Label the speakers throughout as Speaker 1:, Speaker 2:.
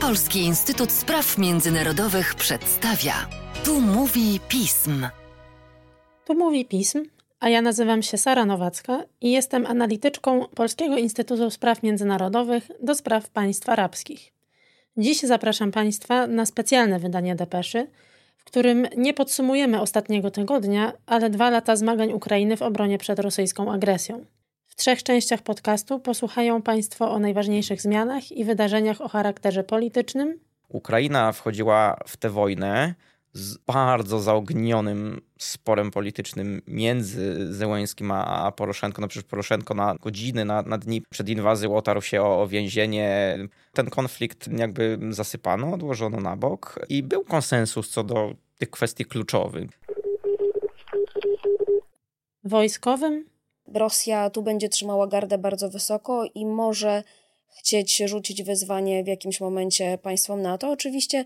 Speaker 1: Polski Instytut Spraw Międzynarodowych przedstawia. Tu mówi pism.
Speaker 2: Tu mówi pism, a ja nazywam się Sara Nowacka i jestem analityczką Polskiego Instytutu Spraw Międzynarodowych do spraw państw arabskich. Dziś zapraszam Państwa na specjalne wydanie Depeszy, w którym nie podsumujemy ostatniego tygodnia, ale dwa lata zmagań Ukrainy w obronie przed rosyjską agresją. W trzech częściach podcastu posłuchają Państwo o najważniejszych zmianach i wydarzeniach o charakterze politycznym.
Speaker 3: Ukraina wchodziła w tę wojnę z bardzo zaognionym sporem politycznym między Zełęskim a, a Poroszenko. No przecież Poroszenko na godziny, na, na dni przed inwazją otarł się o, o więzienie. Ten konflikt jakby zasypano, odłożono na bok i był konsensus co do tych kwestii kluczowych.
Speaker 2: Wojskowym
Speaker 4: Rosja tu będzie trzymała gardę bardzo wysoko i może chcieć rzucić wyzwanie w jakimś momencie państwom NATO. Oczywiście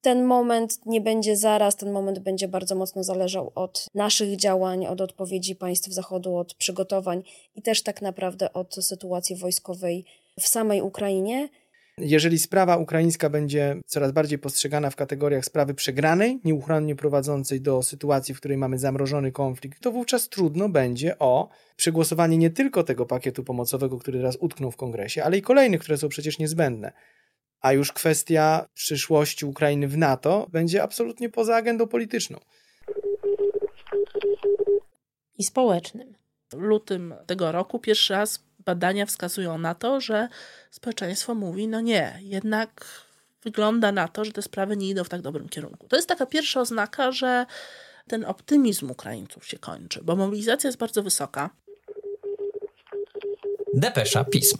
Speaker 4: ten moment nie będzie zaraz, ten moment będzie bardzo mocno zależał od naszych działań, od odpowiedzi państw Zachodu, od przygotowań i też tak naprawdę od sytuacji wojskowej w samej Ukrainie.
Speaker 5: Jeżeli sprawa ukraińska będzie coraz bardziej postrzegana w kategoriach sprawy przegranej, nieuchronnie prowadzącej do sytuacji, w której mamy zamrożony konflikt, to wówczas trudno będzie o przegłosowanie nie tylko tego pakietu pomocowego, który teraz utknął w kongresie, ale i kolejnych, które są przecież niezbędne. A już kwestia przyszłości Ukrainy w NATO będzie absolutnie poza agendą polityczną.
Speaker 2: i społecznym.
Speaker 6: W lutym tego roku pierwszy raz badania wskazują na to, że społeczeństwo mówi, no nie, jednak wygląda na to, że te sprawy nie idą w tak dobrym kierunku. To jest taka pierwsza oznaka, że ten optymizm Ukraińców się kończy, bo mobilizacja jest bardzo wysoka.
Speaker 7: Depesza Pism.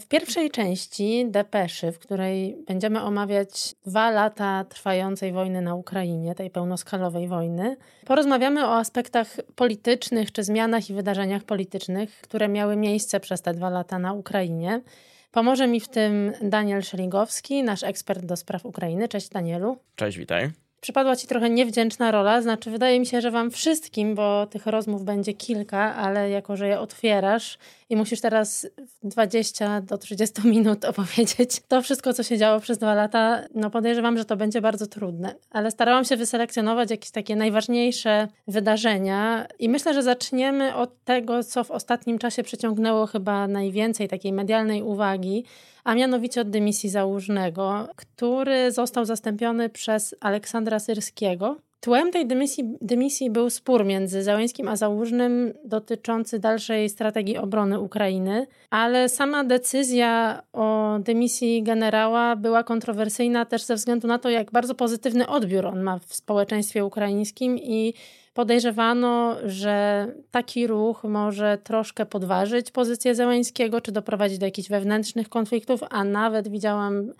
Speaker 2: W pierwszej części Depeszy, w której będziemy omawiać dwa lata trwającej wojny na Ukrainie, tej pełnoskalowej wojny, porozmawiamy o aspektach politycznych czy zmianach i wydarzeniach politycznych, które miały miejsce przez te dwa lata na Ukrainie. Pomoże mi w tym Daniel Szeligowski, nasz ekspert do spraw Ukrainy. Cześć Danielu.
Speaker 3: Cześć, witaj.
Speaker 2: Przypadła Ci trochę niewdzięczna rola, znaczy wydaje mi się, że Wam wszystkim, bo tych rozmów będzie kilka, ale jako, że je otwierasz i musisz teraz 20 do 30 minut opowiedzieć to wszystko, co się działo przez dwa lata, no podejrzewam, że to będzie bardzo trudne. Ale starałam się wyselekcjonować jakieś takie najważniejsze wydarzenia i myślę, że zaczniemy od tego, co w ostatnim czasie przyciągnęło chyba najwięcej takiej medialnej uwagi, a mianowicie od dymisji Załużnego, który został zastąpiony przez Aleksandra Syrskiego. Tłem tej dymisji, dymisji był spór między Załęskim a Załużnym dotyczący dalszej strategii obrony Ukrainy, ale sama decyzja o dymisji generała była kontrowersyjna też ze względu na to, jak bardzo pozytywny odbiór on ma w społeczeństwie ukraińskim i podejrzewano, że taki ruch może troszkę podważyć pozycję Zełańskiego, czy doprowadzić do jakichś wewnętrznych konfliktów, a nawet widziałam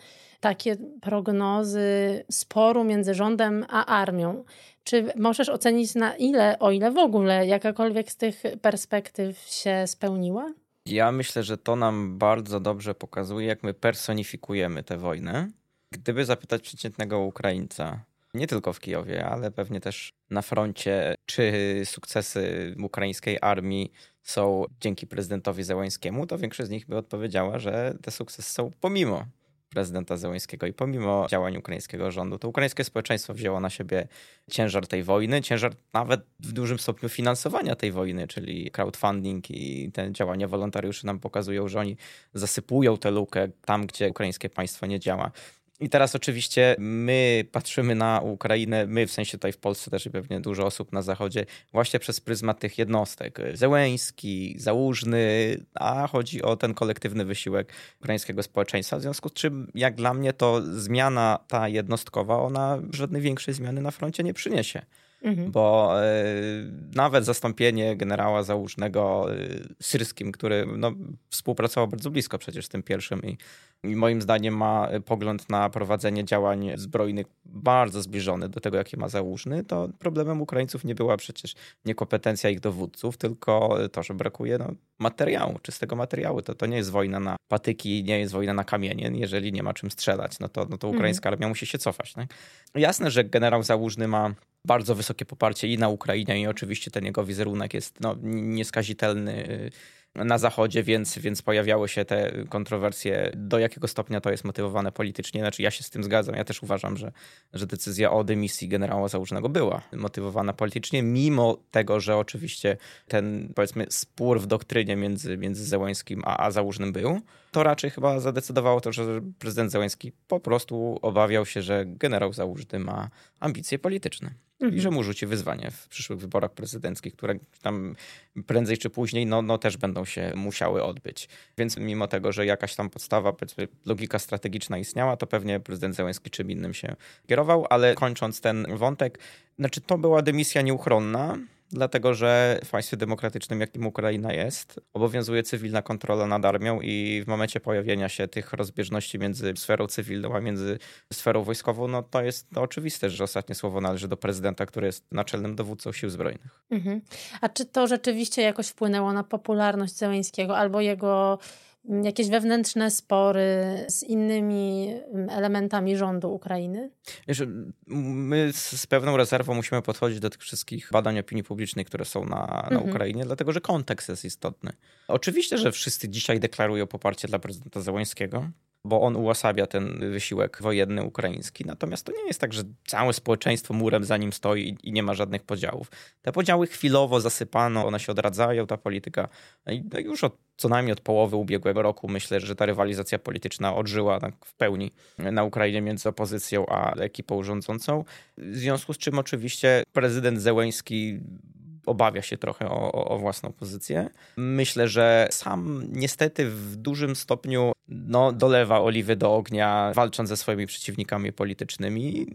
Speaker 2: takie prognozy sporu między rządem a armią. Czy możesz ocenić na ile, o ile w ogóle jakakolwiek z tych perspektyw się spełniła?
Speaker 3: Ja myślę, że to nam bardzo dobrze pokazuje, jak my personifikujemy tę wojnę. Gdyby zapytać przeciętnego Ukraińca, nie tylko w Kijowie, ale pewnie też na froncie, czy sukcesy ukraińskiej armii są dzięki prezydentowi Zełańskiemu, to większość z nich by odpowiedziała, że te sukcesy są pomimo prezydenta Zełańskiego i pomimo działań ukraińskiego rządu, to ukraińskie społeczeństwo wzięło na siebie ciężar tej wojny, ciężar nawet w dużym stopniu finansowania tej wojny, czyli crowdfunding i te działania wolontariuszy nam pokazują, że oni zasypują tę lukę tam, gdzie ukraińskie państwo nie działa. I teraz oczywiście my patrzymy na Ukrainę, my w sensie tutaj w Polsce też i pewnie dużo osób na Zachodzie, właśnie przez pryzmat tych jednostek. Zełęński, Załużny, a chodzi o ten kolektywny wysiłek ukraińskiego społeczeństwa. W związku z czym, jak dla mnie, to zmiana ta jednostkowa, ona żadnej większej zmiany na froncie nie przyniesie. Mhm. Bo e, nawet zastąpienie generała Załużnego e, Syrskim, który no, współpracował bardzo blisko przecież z tym pierwszym i i moim zdaniem ma pogląd na prowadzenie działań zbrojnych bardzo zbliżony do tego, jaki ma Załużny, to problemem Ukraińców nie była przecież niekompetencja ich dowódców, tylko to, że brakuje no, materiału, czystego materiału. To, to nie jest wojna na patyki, nie jest wojna na kamienie. Jeżeli nie ma czym strzelać, no to, no to mhm. ukraińska armia musi się cofać. Jasne, że generał Załużny ma bardzo wysokie poparcie i na Ukrainie i oczywiście ten jego wizerunek jest no, nieskazitelny na Zachodzie, więc, więc pojawiały się te kontrowersje, do jakiego stopnia to jest motywowane politycznie. Znaczy ja się z tym zgadzam. Ja też uważam, że, że decyzja o dymisji generała Załużnego była motywowana politycznie, mimo tego, że oczywiście ten powiedzmy spór w doktrynie między, między Zełańskim a, a Załużnym był to raczej chyba zadecydowało to, że prezydent Zełenski po prostu obawiał się, że generał Załużny ma ambicje polityczne mhm. i że mu rzuci wyzwanie w przyszłych wyborach prezydenckich, które tam prędzej czy później no, no też będą się musiały odbyć. Więc mimo tego, że jakaś tam podstawa, logika strategiczna istniała, to pewnie prezydent Zełenski czym innym się kierował, ale kończąc ten wątek, znaczy to była dymisja nieuchronna, dlatego że w państwie demokratycznym, jakim Ukraina jest, obowiązuje cywilna kontrola nad armią i w momencie pojawienia się tych rozbieżności między sferą cywilną a między sferą wojskową, no to jest to oczywiste, że ostatnie słowo należy do prezydenta, który jest naczelnym dowódcą sił zbrojnych. Mhm.
Speaker 2: A czy to rzeczywiście jakoś wpłynęło na popularność Zełęńskiego albo jego jakieś wewnętrzne spory z innymi elementami rządu Ukrainy?
Speaker 3: Wiesz, my z pewną rezerwą musimy podchodzić do tych wszystkich badań opinii publicznej, które są na, na mhm. Ukrainie, dlatego że kontekst jest istotny. Oczywiście, że wszyscy dzisiaj deklarują poparcie dla prezydenta Załańskiego, bo on ułasabia ten wysiłek wojenny ukraiński. Natomiast to nie jest tak, że całe społeczeństwo murem za nim stoi i nie ma żadnych podziałów. Te podziały chwilowo zasypano, one się odradzają, ta polityka no już od, co najmniej od połowy ubiegłego roku myślę, że ta rywalizacja polityczna odżyła tak w pełni na Ukrainie między opozycją a ekipą rządzącą. W związku z czym oczywiście prezydent Zełęński obawia się trochę o, o, własną pozycję. Myślę, że sam niestety w dużym stopniu no, dolewa oliwy do ognia, walcząc ze swoimi przeciwnikami politycznymi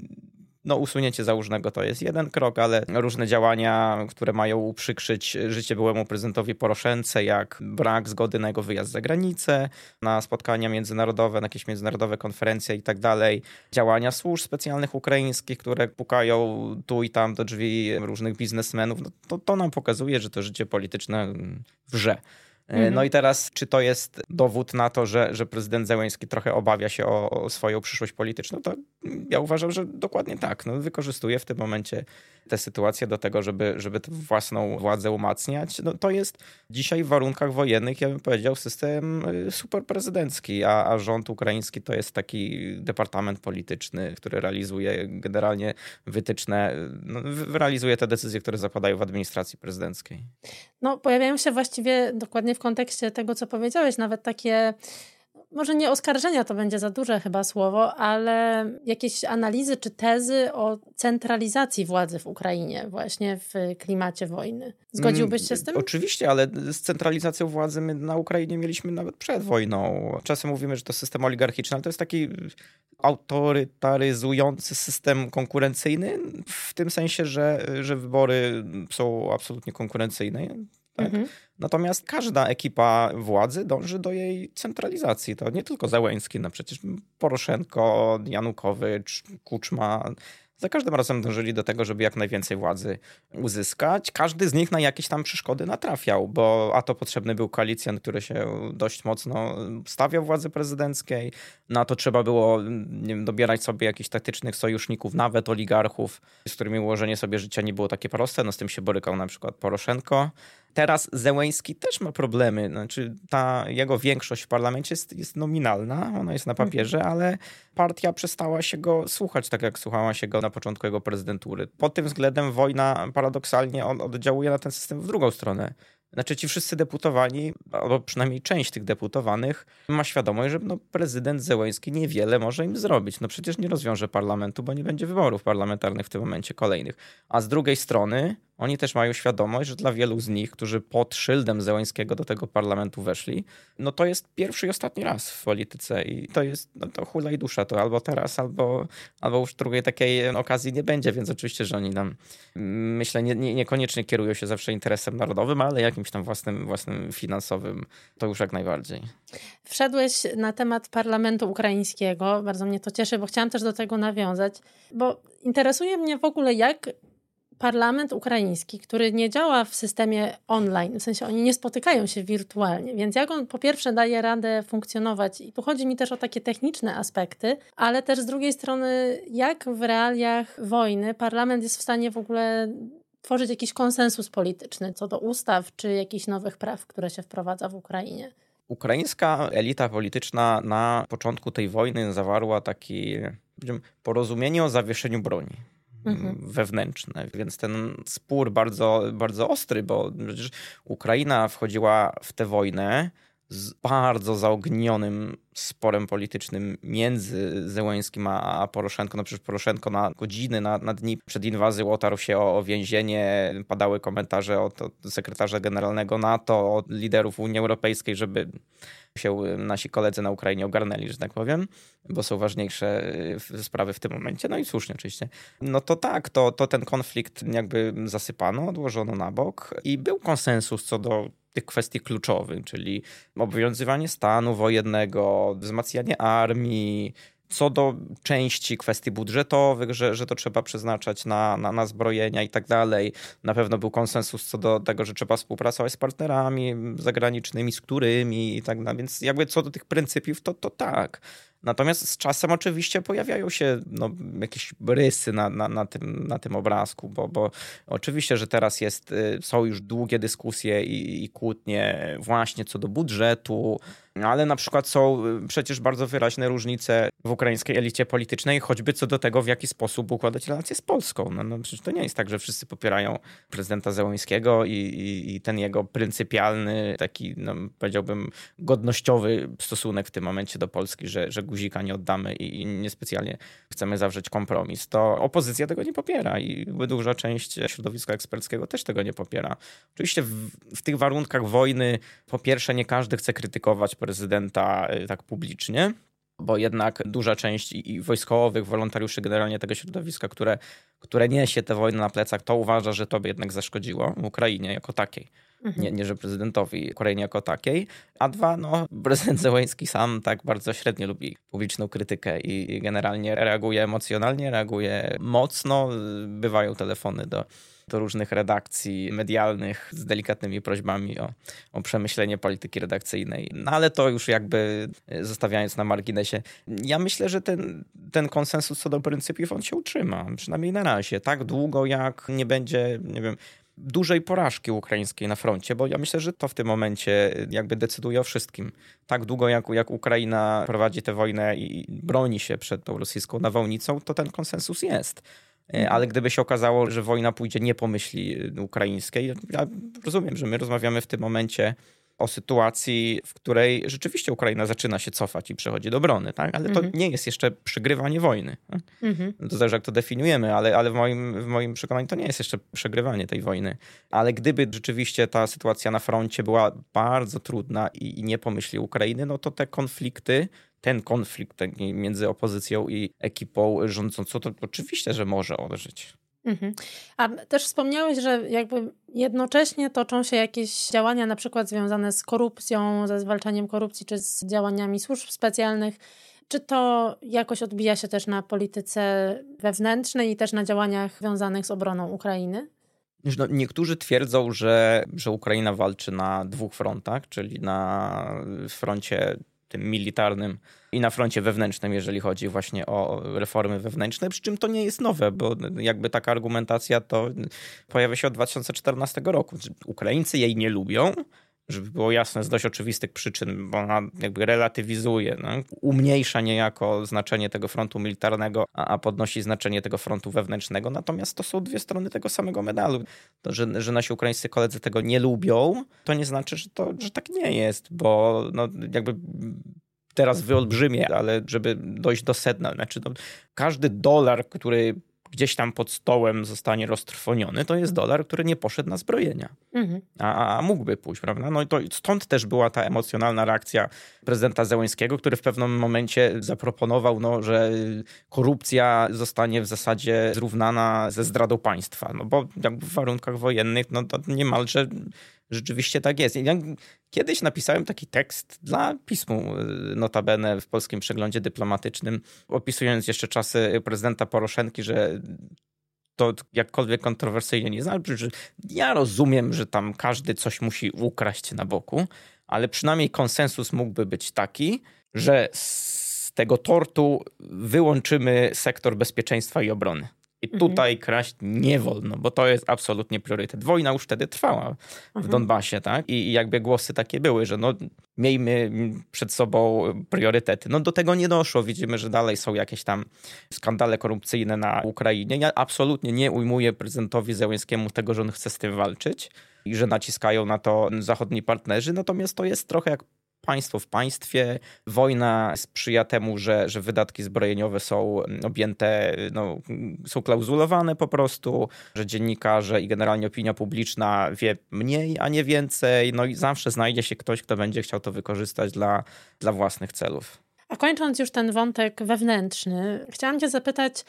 Speaker 3: no, usunięcie założnego to jest jeden krok, ale różne działania, które mają uprzykrzyć życie byłemu prezydentowi Poroszence, jak brak zgody na jego wyjazd za granicę, na spotkania międzynarodowe, na jakieś międzynarodowe konferencje i tak dalej, działania służb specjalnych ukraińskich, które pukają tu i tam do drzwi różnych biznesmenów, no, to, to nam pokazuje, że to życie polityczne wrze. E, no mhm. i teraz, czy to jest dowód na to, że, że prezydent Zełęński trochę obawia się o, o swoją przyszłość polityczną? To ja uważam, że dokładnie tak. No, wykorzystuje w tym momencie tę sytuację do tego, żeby, żeby tę własną władzę umacniać. No, to jest dzisiaj w warunkach wojennych, ja bym powiedział, system y, superprezydencki, a, a rząd ukraiński to jest taki departament polityczny, który realizuje generalnie wytyczne, no, realizuje te decyzje, które zapadają w administracji prezydenckiej.
Speaker 2: No, pojawiają się właściwie dokładnie w kontekście tego, co powiedziałeś, nawet takie może nie oskarżenia to będzie za duże chyba słowo, ale jakieś analizy czy tezy o centralizacji władzy w Ukrainie właśnie w klimacie wojny. Zgodziłbyś się z tym?
Speaker 3: Mm, oczywiście, ale z centralizacją władzy my na Ukrainie mieliśmy nawet przed wojną. Czasem mówimy, że to system oligarchiczny, ale to jest taki autorytaryzujący system konkurencyjny w tym sensie, że, że wybory są absolutnie konkurencyjne. Tak? Mhm. Natomiast każda ekipa władzy dąży do jej centralizacji. To nie tylko Załęski, no przecież Poroszenko, Janukowycz, Kuczma, za każdym razem dążyli do tego, żeby jak najwięcej władzy uzyskać. Każdy z nich na jakieś tam przeszkody natrafiał, bo a to potrzebny był koalicjant, który się dość mocno stawiał władzy prezydenckiej, na to trzeba było wiem, dobierać sobie jakichś taktycznych sojuszników, nawet oligarchów, z którymi ułożenie sobie życia nie było takie proste. No z tym się borykał na przykład Poroszenko. Teraz Zełęński też ma problemy. Znaczy, ta jego większość w parlamencie jest, jest nominalna, ona jest na papierze, mhm. ale partia przestała się go słuchać, tak jak słuchała się go na początku jego prezydentury. Pod tym względem wojna paradoksalnie oddziałuje na ten system w drugą stronę. Znaczy ci wszyscy deputowani, albo przynajmniej część tych deputowanych ma świadomość, że no, prezydent Zełęński niewiele może im zrobić. No przecież nie rozwiąże parlamentu, bo nie będzie wyborów parlamentarnych w tym momencie kolejnych. A z drugiej strony oni też mają świadomość, że dla wielu z nich, którzy pod szyldem Zełańskiego do tego parlamentu weszli, no to jest pierwszy i ostatni raz w polityce i to jest, no to hula i dusza to albo teraz, albo, albo już drugiej takiej okazji nie będzie, więc oczywiście, że oni nam, myślę, nie, nie, niekoniecznie kierują się zawsze interesem narodowym, ale jakimś tam własnym, własnym finansowym, to już jak najbardziej.
Speaker 2: Wszedłeś na temat parlamentu ukraińskiego, bardzo mnie to cieszy, bo chciałam też do tego nawiązać, bo interesuje mnie w ogóle, jak parlament ukraiński, który nie działa w systemie online, w sensie oni nie spotykają się wirtualnie, więc jak on po pierwsze daje radę funkcjonować, i tu chodzi mi też o takie techniczne aspekty, ale też z drugiej strony, jak w realiach wojny parlament jest w stanie w ogóle tworzyć jakiś konsensus polityczny co do ustaw czy jakichś nowych praw, które się wprowadza w Ukrainie.
Speaker 3: Ukraińska elita polityczna na początku tej wojny zawarła takie porozumienie o zawieszeniu broni. Mhm. wewnętrzne, więc ten spór bardzo, bardzo ostry, bo przecież Ukraina wchodziła w tę wojnę z bardzo zaognionym sporem politycznym między Zełęskim a, Poroszenko. No przecież Poroszenko na godziny, na, na dni przed inwazją otarł się o, o więzienie. Padały komentarze od, od sekretarza generalnego NATO, od liderów Unii Europejskiej, żeby się nasi koledzy na Ukrainie ogarnęli, że tak powiem, bo są ważniejsze y, sprawy w tym momencie. No i słusznie oczywiście. No to tak, to, to ten konflikt jakby zasypano, odłożono na bok i był konsensus co do tych kwestii kluczowych, czyli obowiązywanie stanu wojennego, wzmacnianie armii, co do części kwestii budżetowych, że, że to trzeba przeznaczać na, na, na zbrojenia i tak dalej. Na pewno był konsensus co do tego, że trzeba współpracować z partnerami zagranicznymi, z którymi i tak dalej. Więc jakby co do tych pryncypiów, to, to tak. Natomiast z czasem oczywiście pojawiają się no, jakieś rysy na, na, na, tym, na tym obrazku, bo, bo oczywiście, że teraz jest, y, są już długie dyskusje i, i kłótnie właśnie co do budżetu, ale na przykład są y, przecież bardzo wyraźne różnice w ukraińskiej elicie politycznej, choćby co do tego, w jaki sposób układać relacje z Polską. No, no przecież to nie jest tak, że wszyscy popierają prezydenta Zełońskiego i, i, i ten jego pryncypialny, taki, no, powiedziałbym, godnościowy stosunek w tym momencie do Polski, że, że guzika nie oddamy i, niespecjalnie chcemy zawrzeć kompromis. To opozycja tego nie popiera i duża część środowiska eksperckiego też tego nie popiera. Oczywiście w, w tych warunkach wojny, po pierwsze, nie każdy chce krytykować prezydenta y, tak publicznie, bo jednak duża część i wojskowych, wolontariuszy generalnie tego środowiska, które, które niesie tę wojnę na plecach, to uważa, że to by jednak zaszkodziło Ukrainie jako takiej. Mhm. Nie, nie, że prezydentowi Ukrainie jako takiej. A dwa, no, prezydent Zełański sam tak bardzo średnio lubi publiczną krytykę i generalnie reaguje emocjonalnie, reaguje mocno. Bywają telefony do do różnych redakcji medialnych z delikatnymi prośbami o, o przemyślenie polityki redakcyjnej. No ale to już jakby e, zostawiając na marginesie. Ja myślę, że ten, ten konsensus co do pryncypiów on się utrzyma, przynajmniej na razie. Tak długo jak nie będzie, nie wiem, dużej porażki ukraińskiej na froncie, bo ja myślę, że to w tym momencie jakby decyduje o wszystkim. Tak długo jak, jak Ukraina prowadzi tę wojnę i broni się przed tą rosyjską nawałnicą, to ten konsensus jest. E. Ale gdyby się okazało, że wojna pójdzie nie po myśli e, ukraińskiej, ja rozumiem, że my rozmawiamy w tym momencie o sytuacji, w której rzeczywiście Ukraina zaczyna się cofać i przechodzi do obrony, tak? ale to mhm. nie jest jeszcze przegrywanie wojny. Tak? Mhm. To zależy, jak to definiujemy, ale, ale w, moim, w moim przekonaniu to nie jest jeszcze przegrywanie tej wojny. Ale gdyby rzeczywiście ta sytuacja na froncie była bardzo trudna i, i nie pomyśli Ukrainy, no to te konflikty ten konflikt między opozycją i ekipą rządzącą, to oczywiście, że może odżyć. Mhm.
Speaker 2: A też wspomniałeś, że jakby jednocześnie toczą się jakieś działania, na przykład związane z korupcją, ze zwalczaniem korupcji, czy z działaniami służb specjalnych. Czy to jakoś odbija się też na polityce wewnętrznej i też na działaniach związanych z obroną Ukrainy?
Speaker 3: No, niektórzy twierdzą, że, że Ukraina walczy na dwóch frontach, czyli na froncie tym militarnym i na froncie wewnętrznym, jeżeli chodzi właśnie o reformy wewnętrzne, przy czym to nie jest nowe, bo jakby taka argumentacja to pojawia się od 2014 roku. Ukraińcy jej nie lubią, żeby było jasne, z dość oczywistych przyczyn, bo ona jakby relatywizuje, no, umniejsza niejako znaczenie tego frontu militarnego, a, a, podnosi znaczenie tego frontu wewnętrznego. Natomiast to są dwie strony tego samego medalu. To, że, że nasi ukraińscy koledzy tego nie lubią, to nie znaczy, że, to, że tak nie jest, bo no, jakby teraz wyolbrzymie, ale żeby dojść do sedna, znaczy no, każdy dolar, który gdzieś tam pod stołem zostanie roztrwoniony, to jest dolar, który nie poszedł na zbrojenia. Mhm. A, a, mógłby pójść, prawda? No i to stąd też była ta emocjonalna reakcja prezydenta Zełańskiego, który w pewnym momencie zaproponował, no, że korupcja zostanie w zasadzie zrównana ze zdradą państwa. No bo w warunkach wojennych, no to niemalże rzeczywiście tak jest. Ja kiedyś napisałem taki tekst dla pismu y, notabene w polskim przeglądzie dyplomatycznym, opisując jeszcze czasy prezydenta Poroszenki, że to jakkolwiek kontrowersyjnie nie znaczy, że ja rozumiem, że tam każdy coś musi ukraść na boku, ale przynajmniej konsensus mógłby być taki, że z tego tortu wyłączymy sektor bezpieczeństwa i obrony. I mhm. tutaj kraść nie wolno, bo to jest absolutnie priorytet. Wojna już wtedy trwała w mhm. Donbasie, tak? I jakby głosy takie były, że no miejmy przed sobą priorytety. No do tego nie doszło. Widzimy, że dalej są jakieś tam skandale korupcyjne na Ukrainie. Ja absolutnie nie ujmuję prezydentowi Zełenskiemu tego, że on chce z tym walczyć i że naciskają na to zachodni partnerzy. Natomiast to jest trochę jak państwo w państwie. Wojna sprzyja temu, że, że wydatki zbrojeniowe są objęte, no, są klauzulowane po prostu, że dziennikarze i generalnie opinia publiczna wie mniej, a nie więcej. No i zawsze znajdzie się ktoś, kto będzie chciał to wykorzystać dla, dla własnych celów.
Speaker 2: A kończąc już ten wątek wewnętrzny, chciałam Cię zapytać,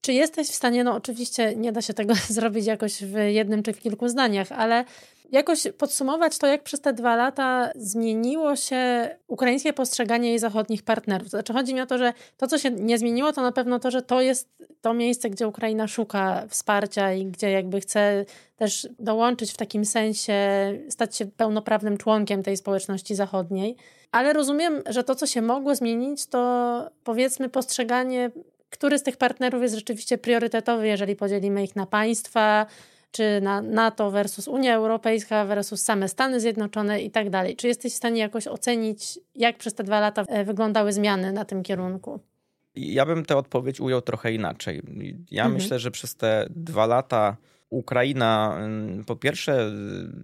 Speaker 2: czy jesteś w stanie, no oczywiście nie da się tego zrobić jakoś w jednym czy w kilku zdaniach, ale jakoś podsumować to, jak przez te dwa lata zmieniło się ukraińskie postrzeganie jej zachodnich partnerów. Znaczy, chodzi mi o to, że to, co się nie zmieniło, to na pewno to, że to jest to miejsce, gdzie Ukraina szuka wsparcia i gdzie jakby chce też dołączyć w takim sensie, stać się pełnoprawnym członkiem tej społeczności zachodniej. Ale rozumiem, że to, co się mogło zmienić, to powiedzmy postrzeganie, który z tych partnerów jest rzeczywiście priorytetowy, jeżeli podzielimy ich na państwa, czy na NATO versus Unia Europejska versus same Stany Zjednoczone i tak dalej. Czy jesteś w stanie jakoś ocenić, jak przez te dwa lata e, wyglądały zmiany na tym kierunku?
Speaker 3: Ja bym tę odpowiedź ujął trochę inaczej. Ja mhm. myślę, że przez te dwa lata Ukraina mm, po pierwsze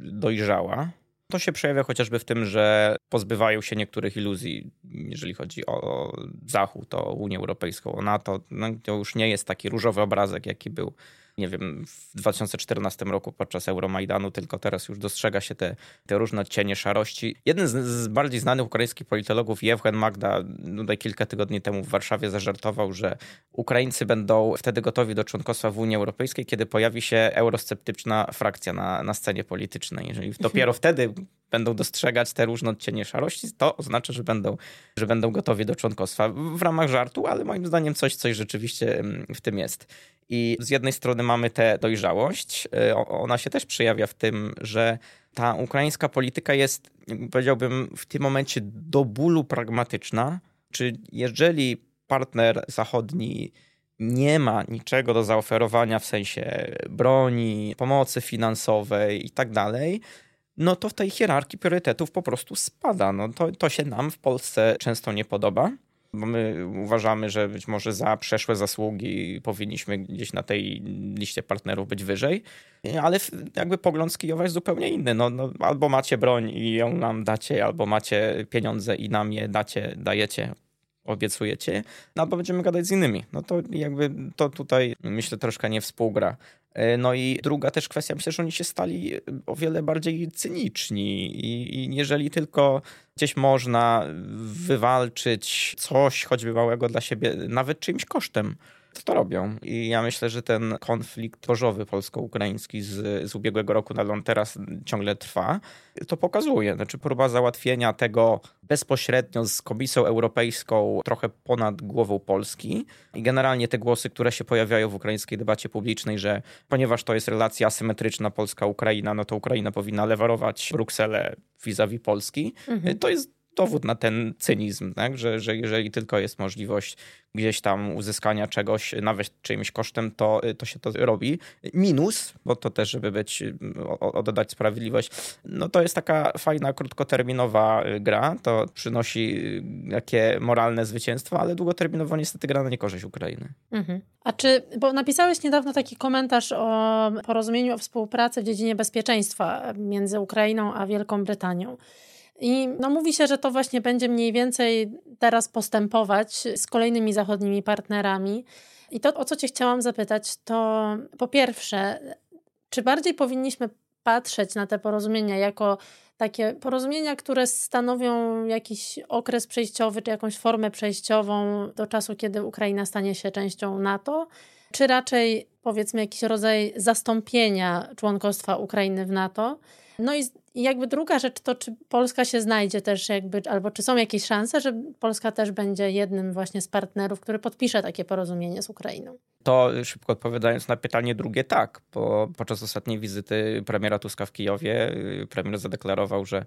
Speaker 3: dojrzała. To się przejawia chociażby w tym, że pozbywają się niektórych iluzji, jeżeli chodzi o Zachód, o Unię Europejską, o NATO. No, to już nie jest taki różowy obrazek, jaki był nie wiem, w 2014 roku podczas Euromajdanu, tylko teraz już dostrzega się te, te różne cienie szarości. Jeden z, z bardziej znanych ukraińskich politologów, Jewgen Magda, tutaj kilka tygodni temu w Warszawie zażartował, że Ukraińcy będą wtedy gotowi do członkostwa w Unii Europejskiej, kiedy pojawi się eurosceptyczna frakcja na, na scenie politycznej. Jeżeli dopiero wtedy będą dostrzegać te różne odcienie szarości, to oznacza, że będą, że będą gotowi do członkostwa w ramach żartu, ale moim zdaniem coś, coś rzeczywiście w tym jest. I z jednej strony mamy tę dojrzałość, y, ona się też przejawia w tym, że ta ukraińska polityka jest, powiedziałbym, w tym momencie do bólu pragmatyczna. Czy jeżeli partner zachodni nie ma niczego do zaoferowania w sensie broni, pomocy finansowej i tak dalej, no to w tej hierarchii priorytetów po prostu spada. No to, to się nam w Polsce często nie podoba bo my uważamy, że być może za przeszłe zasługi powinniśmy gdzieś na tej liście partnerów być wyżej, ale jakby pogląd z Kijowa jest zupełnie inny. No, no, albo macie broń i ją nam dacie, albo macie pieniądze i nam je dacie, dajecie, obiecujecie, no albo będziemy gadać z innymi. No to jakby to tutaj myślę troszkę nie współgra. E, no i druga też kwestia, myślę, że oni się stali o wiele bardziej cyniczni i, i jeżeli tylko gdzieś można wywalczyć coś choćby małego dla siebie, nawet czyimś kosztem, to to robią. I ja myślę, że ten konflikt tworzowy polsko-ukraiński z, z ubiegłego roku na teraz ciągle trwa. To pokazuje. Znaczy próba załatwienia tego bezpośrednio z Komisją Europejską trochę ponad głową Polski i generalnie te głosy, które się pojawiają w ukraińskiej debacie publicznej, że ponieważ to jest relacja asymetryczna Polska-Ukraina, no to Ukraina powinna lewarować Brukselę vis-a-vis Polski, mhm. to jest dowód na ten cynizm, tak? że, że jeżeli tylko jest możliwość gdzieś tam uzyskania czegoś, nawet czyimś kosztem, to, to się to robi. Minus, bo to też, żeby być, oddać sprawiedliwość, no to jest taka fajna, krótkoterminowa gra, to przynosi jakie moralne zwycięstwo, ale długoterminowo niestety gra na niekorzyść Ukrainy.
Speaker 2: Mhm. A czy, bo napisałeś niedawno taki komentarz o porozumieniu o współpracy w dziedzinie bezpieczeństwa między Ukrainą a Wielką Brytanią. I no, mówi się, że to właśnie będzie mniej więcej teraz postępować z kolejnymi zachodnimi partnerami. I to, o co Cię chciałam zapytać, to po pierwsze, czy bardziej powinniśmy patrzeć na te porozumienia jako takie porozumienia, które stanowią jakiś okres przejściowy, czy jakąś formę przejściową do czasu, kiedy Ukraina stanie się częścią NATO, czy raczej powiedzmy jakiś rodzaj zastąpienia członkostwa Ukrainy w NATO? No i i jakby druga rzecz to, czy Polska się znajdzie też jakby, albo czy są jakieś szanse, że Polska też będzie jednym właśnie z partnerów, który podpisze takie porozumienie z Ukrainą?
Speaker 3: To szybko odpowiadając na pytanie drugie, tak. Bo podczas ostatniej wizyty premiera Tuska w Kijowie y, premier zadeklarował, że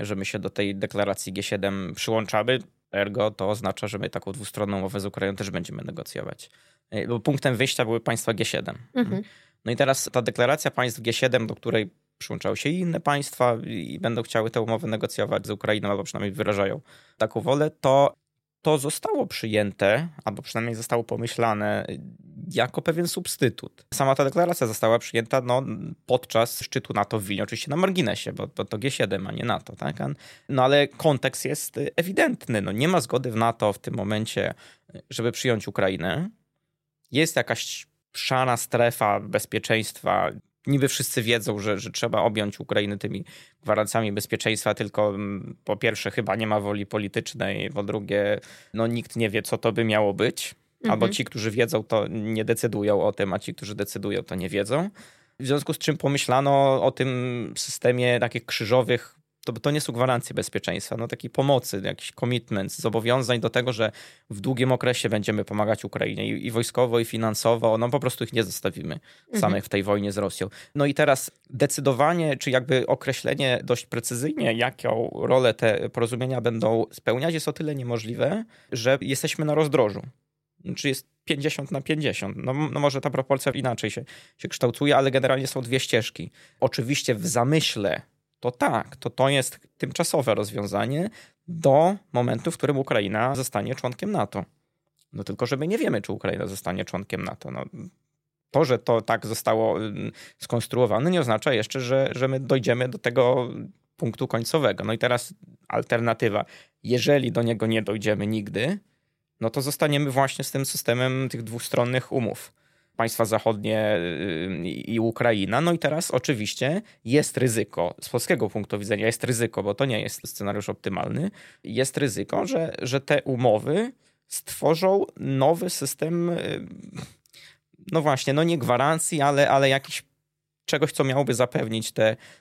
Speaker 3: że my się do tej deklaracji G7 przyłączamy. Ergo to oznacza, że my taką dwustronną umowę z Ukrainą też będziemy negocjować. E, bo punktem wyjścia były państwa G7. Mhm. No i teraz ta deklaracja państw G7, do której przyłączały się inne państwa i będą chciały tę umowę negocjować z Ukrainą, albo przynajmniej wyrażają taką wolę, to to zostało przyjęte, albo przynajmniej zostało pomyślane jako pewien substytut. Sama ta deklaracja została przyjęta no, podczas szczytu NATO w Wilnie, oczywiście na marginesie, bo, bo to G7, a nie NATO. Tak? No ale kontekst jest ewidentny. No, nie ma zgody w NATO w tym momencie, żeby przyjąć Ukrainę. Jest jakaś szara strefa bezpieczeństwa niby wszyscy wiedzą, że, że trzeba objąć Ukrainę tymi gwarancjami bezpieczeństwa, tylko mm, po pierwsze chyba nie ma woli politycznej, po drugie no nikt nie wie, co to by miało być. Mhm. Albo ci, którzy wiedzą, to nie decydują o tym, a ci, którzy decydują, to nie wiedzą. W związku z czym pomyślano o tym systemie takich krzyżowych to, to nie są gwarancje bezpieczeństwa, no takiej pomocy, jakiś commitment, zobowiązań do tego, że w długim okresie będziemy pomagać Ukrainie i, i wojskowo, i finansowo, no po prostu ich nie zostawimy mhm. samych w tej wojnie z Rosją. No i teraz decydowanie, czy jakby określenie dość precyzyjnie, jaką rolę te porozumienia będą spełniać, jest o tyle niemożliwe, że jesteśmy na rozdrożu. Czy jest 50 na 50. No, no, może ta proporcja inaczej się, się kształtuje, ale generalnie są dwie ścieżki. Oczywiście w zamyśle to tak, to to jest tymczasowe rozwiązanie do momentu, w którym Ukraina zostanie członkiem NATO. No tylko, że my nie wiemy, czy Ukraina zostanie członkiem NATO. No, to, że to tak zostało mm, skonstruowane, nie oznacza jeszcze, że, że my dojdziemy do tego punktu końcowego. No i teraz alternatywa. Jeżeli do niego nie dojdziemy nigdy, no to zostaniemy właśnie z tym systemem tych dwustronnych umów państwa zachodnie y, i Ukraina. No i teraz oczywiście jest ryzyko, z polskiego punktu widzenia jest ryzyko, bo to nie jest scenariusz optymalny, jest ryzyko, że, że te umowy stworzą nowy system, y, no właśnie, no nie gwarancji, ale, ale jakiś czegoś, co miałoby zapewnić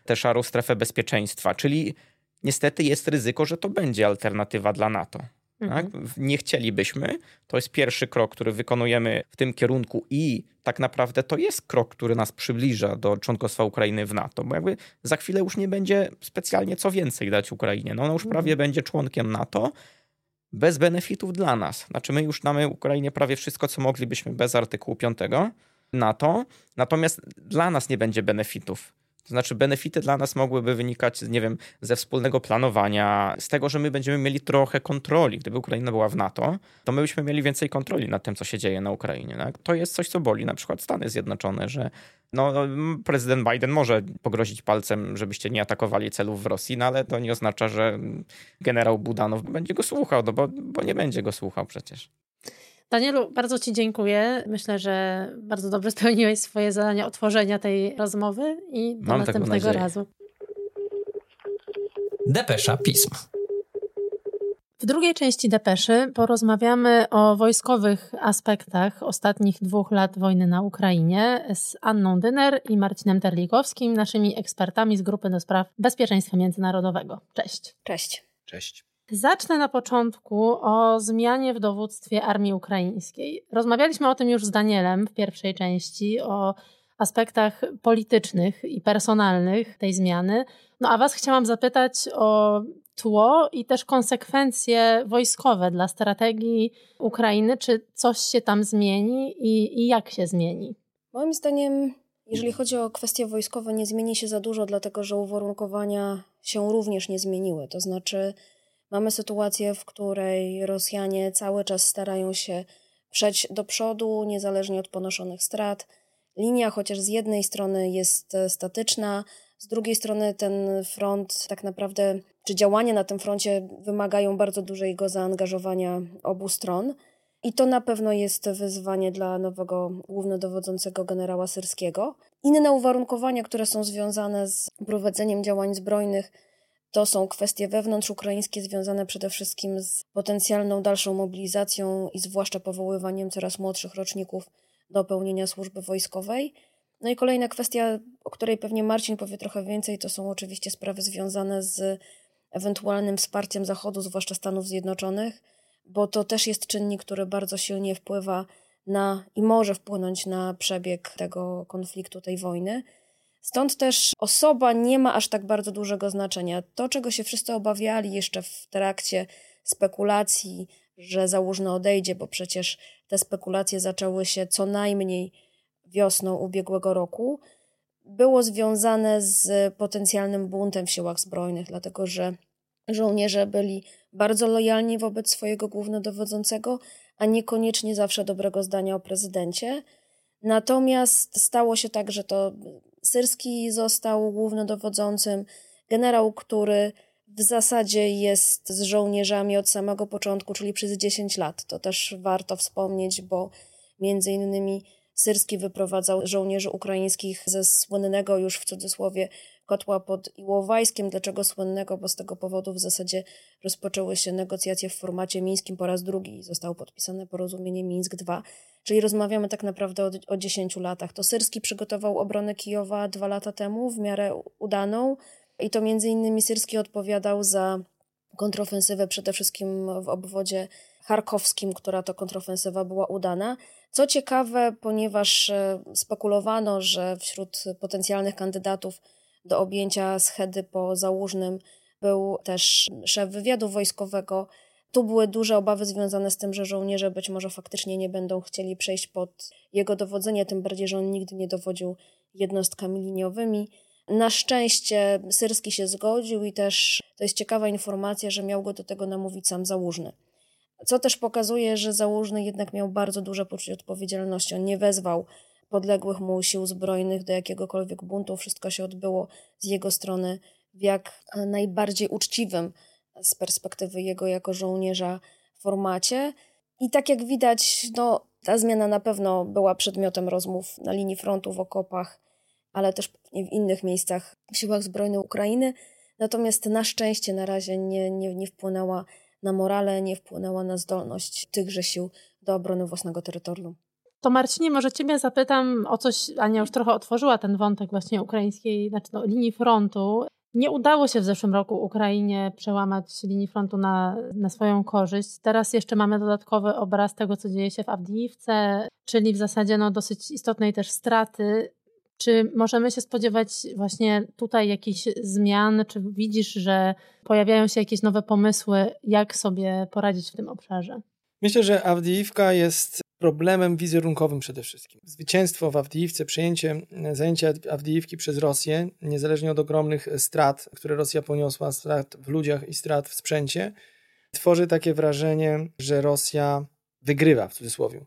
Speaker 3: tę szarą strefę bezpieczeństwa. Czyli niestety jest ryzyko, że to będzie alternatywa dla NATO. Tak? Mhm. Nie chcielibyśmy. To jest pierwszy krok, który wykonujemy w tym kierunku i tak naprawdę to jest krok, który nas przybliża do członkostwa Ukrainy w NATO, bo jakby za chwilę już nie będzie specjalnie co więcej dać Ukrainie. No ona już prawie mhm. będzie członkiem NATO bez benefitów dla nas. Znaczy my już damy Ukrainie prawie wszystko, co moglibyśmy bez artykułu 5 NATO, natomiast dla nas nie będzie benefitów. To znaczy, benefity dla nas mogłyby wynikać, nie wiem, ze wspólnego planowania, z tego, że my będziemy mieli trochę kontroli. Gdyby Ukraina była w NATO, to my byśmy mieli więcej kontroli nad tym, co się dzieje na Ukrainie. Tak? To jest coś, co boli na przykład Stany Zjednoczone, że no, prezydent Biden może pogrozić palcem, żebyście nie atakowali celów w Rosji, no ale to nie oznacza, że generał Budanow będzie go słuchał, no bo, bo nie będzie go słuchał przecież.
Speaker 2: Danielu, bardzo Ci dziękuję. Myślę, że bardzo dobrze spełniłeś swoje zadanie otworzenia tej rozmowy i do Mam następnego razu.
Speaker 7: Depesza Pism.
Speaker 2: W drugiej części Depeszy porozmawiamy o wojskowych aspektach ostatnich dwóch lat wojny na Ukrainie z Anną Dyner i Marcinem Terlikowskim, naszymi ekspertami z Grupy do Spraw Bezpieczeństwa Międzynarodowego. Cześć.
Speaker 4: Cześć.
Speaker 5: Cześć.
Speaker 2: Zacznę na początku o zmianie w dowództwie armii ukraińskiej. Rozmawialiśmy o tym już z Danielem w pierwszej części, o aspektach politycznych i personalnych tej zmiany. No a Was chciałam zapytać o tło i też konsekwencje wojskowe dla strategii Ukrainy. Czy coś się tam zmieni i, i jak się zmieni?
Speaker 4: Moim zdaniem, jeżeli chodzi o kwestie wojskowe, nie zmieni się za dużo, dlatego że uwarunkowania się również nie zmieniły. To znaczy, Mamy sytuację, w której Rosjanie cały czas starają się przejść do przodu, niezależnie od ponoszonych strat. Linia, chociaż z jednej strony jest e, statyczna, z drugiej strony ten front, tak naprawdę, czy działania na tym froncie wymagają bardzo dużego zaangażowania obu stron. I to na pewno jest wyzwanie dla nowego głównodowodzącego generała Syrskiego. Inne uwarunkowania, które są związane z prowadzeniem działań zbrojnych, to są kwestie wewnątrzukraińskie związane przede wszystkim z potencjalną dalszą mobilizacją i zwłaszcza powoływaniem coraz młodszych roczników do pełnienia służby wojskowej. No i kolejna kwestia, o której pewnie Marcin powie trochę więcej, to są oczywiście sprawy związane z ewentualnym wsparciem Zachodu, zwłaszcza Stanów Zjednoczonych, bo to też jest czynnik, który bardzo silnie wpływa na i może wpłynąć na przebieg tego konfliktu, tej wojny. Stąd też osoba nie ma aż tak bardzo dużego znaczenia. To, czego się wszyscy obawiali jeszcze w trakcie spekulacji, że załóżny odejdzie, bo przecież te spekulacje zaczęły się co najmniej wiosną ubiegłego roku, było związane z potencjalnym buntem w siłach zbrojnych, dlatego że żołnierze byli bardzo lojalni wobec swojego głównodowodzącego, a niekoniecznie zawsze dobrego zdania o prezydencie. Natomiast stało się tak, że to Syrski został głównodowodzącym, generał, który w zasadzie jest z żołnierzami od samego początku, czyli przez 10 lat. To też warto wspomnieć, bo między innymi Syrski wyprowadzał żołnierzy ukraińskich ze słynnego już w cudzysłowie kotła pod Iłowajskiem. Dlaczego słynnego? Bo z tego powodu w zasadzie rozpoczęły się negocjacje w formacie mińskim po raz drugi i zostało podpisane porozumienie Mińsk II. Czyli rozmawiamy tak naprawdę o, o 10 latach. To Syrski przygotował obronę Kijowa dwa lata temu, w miarę udaną. I to między innymi Syrski odpowiadał za kontrofensywę przede wszystkim w obwodzie charkowskim, która to kontrofensywa była udana. Co ciekawe, ponieważ e, spekulowano, że wśród potencjalnych kandydatów do objęcia schedy po Załużnym był też szef wywiadu wojskowego. Tu były duże obawy związane z tym, że żołnierze być może faktycznie nie będą chcieli przejść pod jego dowodzenie, tym bardziej, że on nigdy nie dowodził jednostkami liniowymi. Na szczęście Syrski się zgodził i też to jest ciekawa informacja, że miał go do tego namówić sam Załużny. Co też pokazuje, że Załużny jednak miał bardzo duże poczucie odpowiedzialności. On nie wezwał podległych mu sił zbrojnych do jakiegokolwiek buntu. Wszystko się odbyło z jego strony w jak najbardziej uczciwym z perspektywy jego jako żołnierza formacie. I tak jak widać, no, ta zmiana na pewno była przedmiotem rozmów na linii frontu, w okopach, ale też w innych miejscach w siłach zbrojnych Ukrainy. Natomiast na szczęście na razie nie, nie, nie wpłynęła na morale, nie wpłynęła na zdolność tychże sił do obrony własnego terytorium.
Speaker 2: To Marcinie, może Ciebie zapytam o coś, Ania już trochę otworzyła ten wątek właśnie ukraińskiej, znaczy no, linii frontu. Nie udało się w zeszłym roku Ukrainie przełamać linii frontu na, na swoją korzyść. Teraz jeszcze mamy dodatkowy obraz tego, co dzieje się w Awdijiwce, czyli w zasadzie no, dosyć istotnej też straty. Czy możemy się spodziewać właśnie tutaj jakichś zmian? Czy widzisz, że pojawiają się jakieś nowe pomysły, jak sobie poradzić w tym obszarze?
Speaker 5: Myślę, że Awdijiwka jest problemem wizerunkowym przede wszystkim. Zwycięstwo w Awdijiwce, przejęcie, zajęcie Awdijiwki przez Rosję, niezależnie od ogromnych strat, które Rosja poniosła, strat w ludziach i strat w sprzęcie, tworzy takie wrażenie, że Rosja wygrywa w cudzysłowie.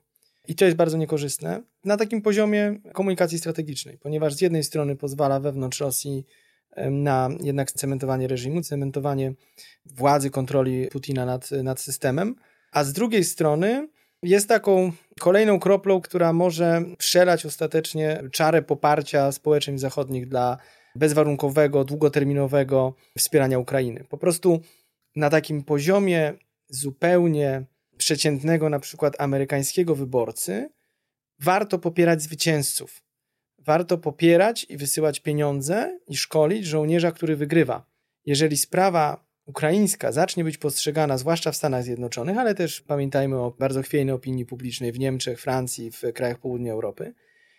Speaker 5: I to jest bardzo niekorzystne na takim poziomie komunikacji strategicznej, ponieważ z jednej strony pozwala wewnątrz Rosji na jednak cementowanie reżimu, cementowanie władzy, kontroli Putina nad, nad systemem, a z drugiej strony jest taką kolejną kroplą, która może przelać ostatecznie czarę poparcia społeczeństw zachodnich dla bezwarunkowego, długoterminowego wspierania Ukrainy. Po prostu na takim poziomie zupełnie przeciętnego, na przykład amerykańskiego wyborcy, warto popierać zwycięzców. Warto popierać i wysyłać pieniądze i szkolić żołnierza, który wygrywa. Jeżeli sprawa ukraińska zacznie być postrzegana, zwłaszcza w Stanach Zjednoczonych, ale też pamiętajmy o bardzo chwiejnej opinii publicznej w Niemczech, Francji, w krajach południa Europy.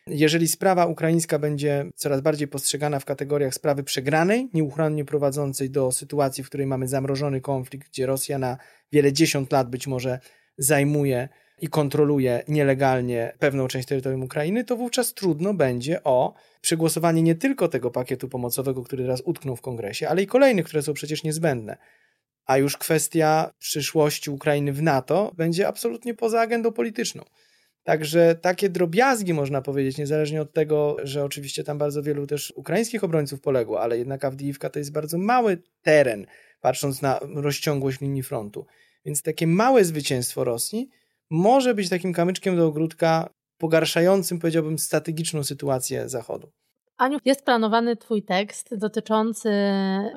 Speaker 5: Jeżeli sprawa ukraińska będzie coraz bardziej postrzegana w kategoriach sprawy przegranej, nieuchronnie prowadzącej do sytuacji, w której mamy zamrożony konflikt, gdzie Rosja na wiele dziesiąt lat być może zajmuje i kontroluje nielegalnie pewną część terytorium Ukrainy, to wówczas trudno będzie o przegłosowanie nie tylko tego pakietu pomocowego, który teraz utknął w kongresie, ale i kolejnych, które są przecież niezbędne. A już kwestia przyszłości Ukrainy w NATO będzie absolutnie poza agendą polityczną. Także takie drobiazgi można powiedzieć, niezależnie od tego, że oczywiście tam bardzo wielu też ukraińskich obrońców poległo, ale jednak Awdijiwka to jest bardzo mały teren, patrząc na rozciągłość linii frontu. Więc takie małe zwycięstwo Rosji może być takim kamyczkiem do ogródka pogarszającym, powiedziałbym, strategiczną sytuację Zachodu.
Speaker 2: Aniu, jest planowany Twój tekst dotyczący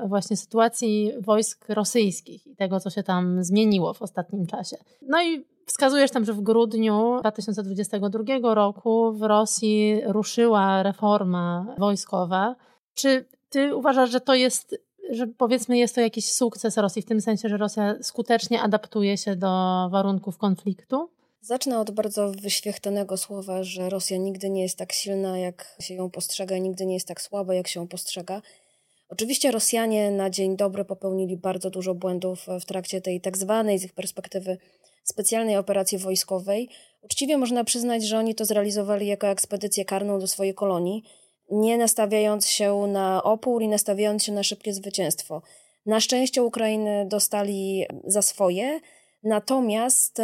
Speaker 2: właśnie sytuacji wojsk rosyjskich i tego, co się tam zmieniło w ostatnim czasie. No i wskazujesz tam, że w grudniu 2022 roku w Rosji ruszyła reforma wojskowa. Czy Ty uważasz, że to jest że powiedzmy jest to jakiś sukces Rosji, w tym sensie, że Rosja skutecznie adaptuje się do warunków konfliktu?
Speaker 4: Zacznę od bardzo wyświechtanego słowa, że Rosja nigdy nie jest tak silna, jak się ją postrzega, nigdy nie jest tak słaba, jak się ją postrzega. Oczywiście Rosjanie na dzień dobry popełnili bardzo dużo błędów w trakcie tej tak zwanej z ich perspektywy specjalnej operacji wojskowej. Uczciwie można przyznać, że oni to zrealizowali jako ekspedycję karną do swojej kolonii, nie nastawiając się na opór i nastawiając się na szybkie zwycięstwo. Na szczęście Ukrainy dostali za swoje, natomiast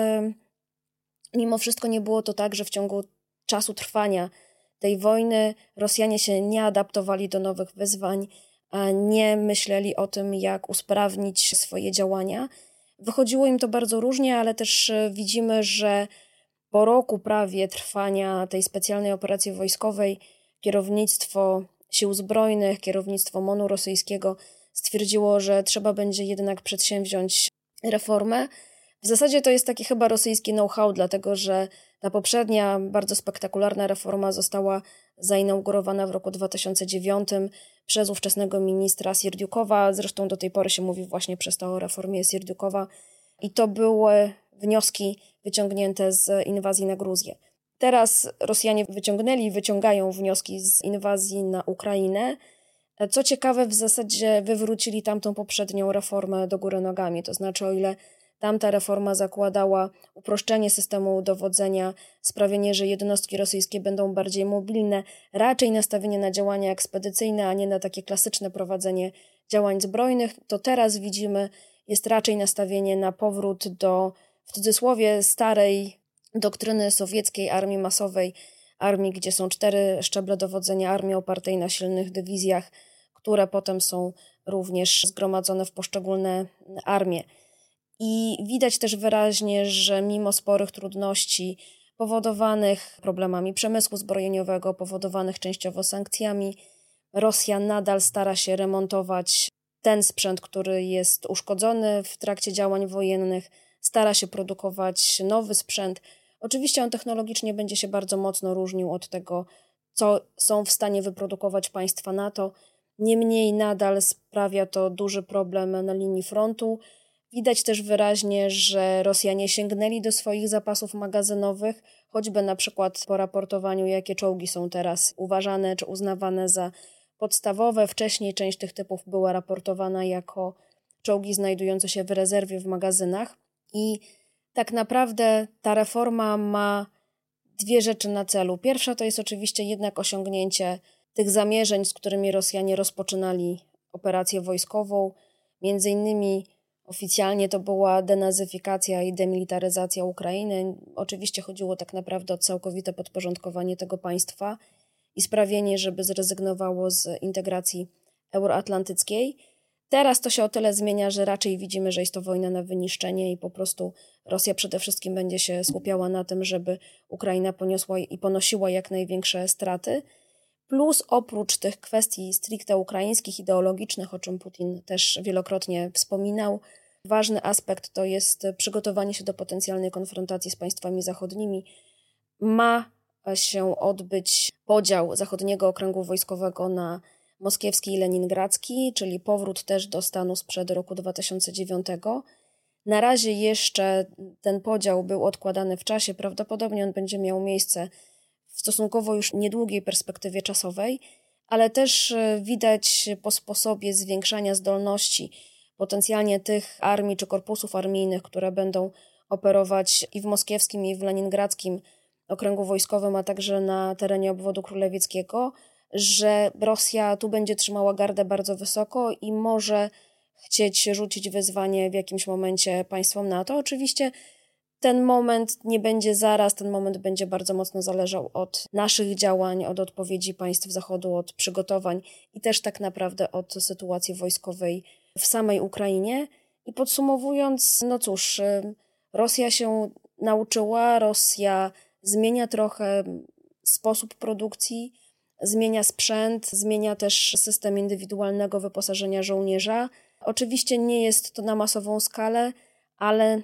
Speaker 4: mimo wszystko nie było to tak, że w ciągu czasu trwania tej wojny Rosjanie się nie adaptowali do nowych wyzwań, nie myśleli o tym, jak usprawnić swoje działania. Wychodziło im to bardzo różnie, ale też e, widzimy, że po roku prawie trwania tej specjalnej operacji wojskowej kierownictwo sił zbrojnych, kierownictwo MONU rosyjskiego stwierdziło, że trzeba będzie jednak przedsięwziąć reformę. W zasadzie to jest taki chyba rosyjski know-how, dlatego że ta poprzednia, bardzo spektakularna reforma została zainaugurowana w roku 2009 przez ówczesnego ministra Sierdiukowa. Zresztą do tej pory się mówi właśnie przez to o reformie Sierdiukowa. I to były wnioski wyciągnięte z inwazji na Gruzję. Teraz Rosjanie wyciągnęli, wyciągają wnioski z inwazji na Ukrainę. Co ciekawe, w zasadzie wywrócili tamtą poprzednią reformę do góry nogami. To znaczy, o ile tamta reforma zakładała uproszczenie systemu dowodzenia, sprawienie, że jednostki rosyjskie będą bardziej mobilne, raczej nastawienie na działania ekspedycyjne, a nie na takie klasyczne prowadzenie działań zbrojnych, to teraz widzimy, jest raczej nastawienie na powrót do, w cudzysłowie, starej doktryny sowieckiej armii masowej, armii, gdzie są cztery szczeble dowodzenia, armii opartej na silnych dywizjach, które potem są również zgromadzone w poszczególne armie. I widać też wyraźnie, że mimo sporych trudności powodowanych problemami przemysłu zbrojeniowego, powodowanych częściowo sankcjami, Rosja nadal stara się remontować ten sprzęt, który jest uszkodzony w trakcie działań wojennych, stara się produkować nowy sprzęt. Oczywiście on technologicznie będzie się bardzo mocno różnił od tego, co są w stanie wyprodukować państwa NATO. Niemniej nadal sprawia to duży problem na linii frontu. Widać też wyraźnie, że Rosjanie sięgnęli do swoich zapasów magazynowych, choćby na przykład po raportowaniu, jakie czołgi są teraz uważane czy uznawane za podstawowe. Wcześniej część tych typów była raportowana jako czołgi znajdujące się w rezerwie w magazynach. I tak naprawdę ta reforma ma dwie rzeczy na celu. Pierwsza to jest oczywiście jednak osiągnięcie tych zamierzeń, z którymi Rosjanie rozpoczynali operację wojskową. Między innymi oficjalnie to była denazyfikacja i demilitaryzacja Ukrainy. Oczywiście chodziło tak naprawdę o całkowite podporządkowanie tego państwa i sprawienie, żeby zrezygnowało z integracji euroatlantyckiej. Teraz to się o tyle zmienia, że raczej widzimy, że jest to wojna na wyniszczenie i po prostu Rosja przede wszystkim będzie się skupiała na tym, żeby Ukraina poniosła i ponosiła jak największe straty. Plus oprócz tych kwestii stricte ukraińskich, ideologicznych, o czym Putin też wielokrotnie wspominał, ważny aspekt to jest przygotowanie się do potencjalnej konfrontacji z państwami zachodnimi. Ma się odbyć podział zachodniego okręgu wojskowego na moskiewski i leningradzki, czyli powrót też do stanu sprzed roku 2009. Na razie jeszcze ten podział był odkładany w czasie, prawdopodobnie on będzie miał miejsce w stosunkowo już niedługiej perspektywie czasowej, ale też e, widać po sposobie zwiększania zdolności potencjalnie tych armii czy korpusów armijnych, które będą operować i w moskiewskim, i w leningradzkim okręgu wojskowym, a także na terenie obwodu królewieckiego, że Rosja tu będzie trzymała gardę bardzo wysoko i może chcieć rzucić wyzwanie w jakimś momencie państwom NATO. Oczywiście ten moment nie będzie zaraz, ten moment będzie bardzo mocno zależał od naszych działań, od odpowiedzi państw Zachodu, od przygotowań i też tak naprawdę od sytuacji wojskowej w samej Ukrainie. I podsumowując, no cóż, Rosja się nauczyła, Rosja zmienia trochę sposób produkcji, zmienia sprzęt, zmienia też system indywidualnego wyposażenia żołnierza. Oczywiście nie jest to na masową skalę, ale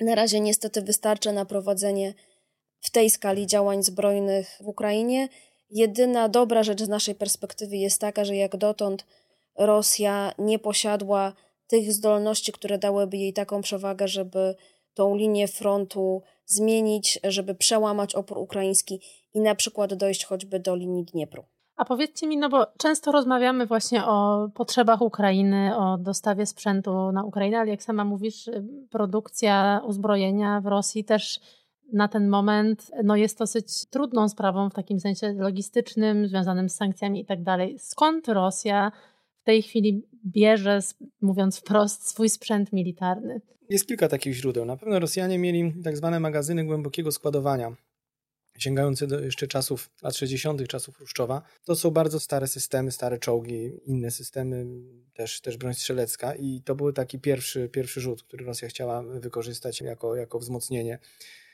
Speaker 4: na razie niestety wystarcza na prowadzenie w tej skali działań zbrojnych w Ukrainie. Jedyna dobra rzecz z naszej perspektywy jest taka, że jak dotąd Rosja nie posiadła tych zdolności, które dałyby jej taką przewagę, żeby tą linię frontu zmienić, żeby przełamać opór ukraiński i na przykład dojść choćby do linii Dniepru.
Speaker 2: A powiedzcie mi, no bo często rozmawiamy właśnie o potrzebach Ukrainy, o dostawie sprzętu na Ukrainę, ale jak sama mówisz, produkcja uzbrojenia w Rosji też na ten moment no jest dosyć trudną sprawą w takim sensie logistycznym, związanym z sankcjami i tak dalej. Skąd Rosja w tej chwili bierze, mówiąc wprost, swój sprzęt militarny?
Speaker 5: Jest kilka takich źródeł. Na pewno Rosjanie mieli tak zwane magazyny głębokiego składowania, sięgające do jeszcze czasów lat 60., czasów Chruszczowa. To są bardzo stare systemy, stare czołgi, inne systemy, też, też broń strzelecka i to był taki pierwszy, pierwszy rzut, który Rosja chciała wykorzystać jako, jako wzmocnienie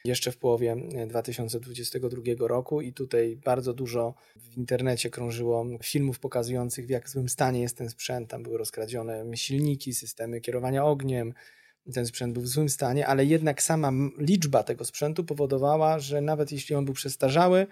Speaker 5: jeszcze w połowie 2022 roku i tutaj bardzo dużo w internecie krążyło filmów pokazujących w jak złym stanie jest ten sprzęt. Tam były rozkradzione silniki, systemy kierowania ogniem, ten sprzęt był w złym stanie, ale jednak sama liczba tego sprzętu powodowała, że nawet jeśli on był przestarzały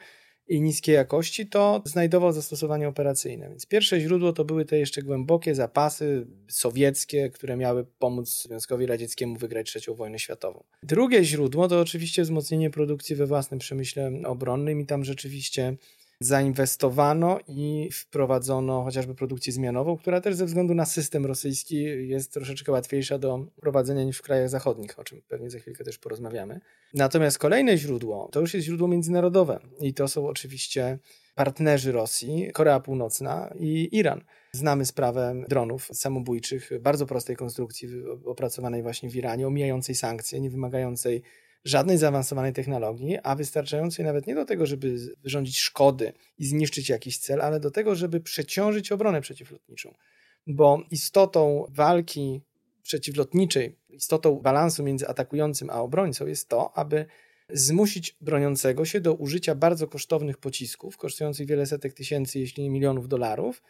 Speaker 5: i niskiej jakości, to znajdował zastosowanie operacyjne. Więc pierwsze źródło to były te jeszcze głębokie zapasy sowieckie, które miały pomóc Związkowi Radzieckiemu wygrać trzecią wojnę światową. Drugie źródło to oczywiście wzmocnienie produkcji we własnym przemyśle obronnym i tam rzeczywiście zainwestowano i wprowadzono chociażby produkcję zmianową, która też ze względu na system rosyjski jest troszeczkę łatwiejsza do prowadzenia niż w krajach zachodnich, o czym pewnie za chwilkę też porozmawiamy. Natomiast kolejne źródło to już jest źródło międzynarodowe i to są oczywiście partnerzy Rosji, Korea Północna i Iran. Znamy sprawę dronów samobójczych, bardzo prostej konstrukcji opracowanej właśnie w Iranie, omijającej sankcje, nie wymagającej żadnej zaawansowanej technologii, a wystarczającej nawet nie do tego, żeby wyrządzić szkody i zniszczyć jakiś cel, ale do tego, żeby przeciążyć obronę przeciwlotniczą. Bo istotą walki przeciwlotniczej, istotą balansu między atakującym a obrońcą jest to, aby zmusić broniącego się do użycia bardzo kosztownych pocisków, kosztujących wiele setek tysięcy, jeśli nie milionów dolarów,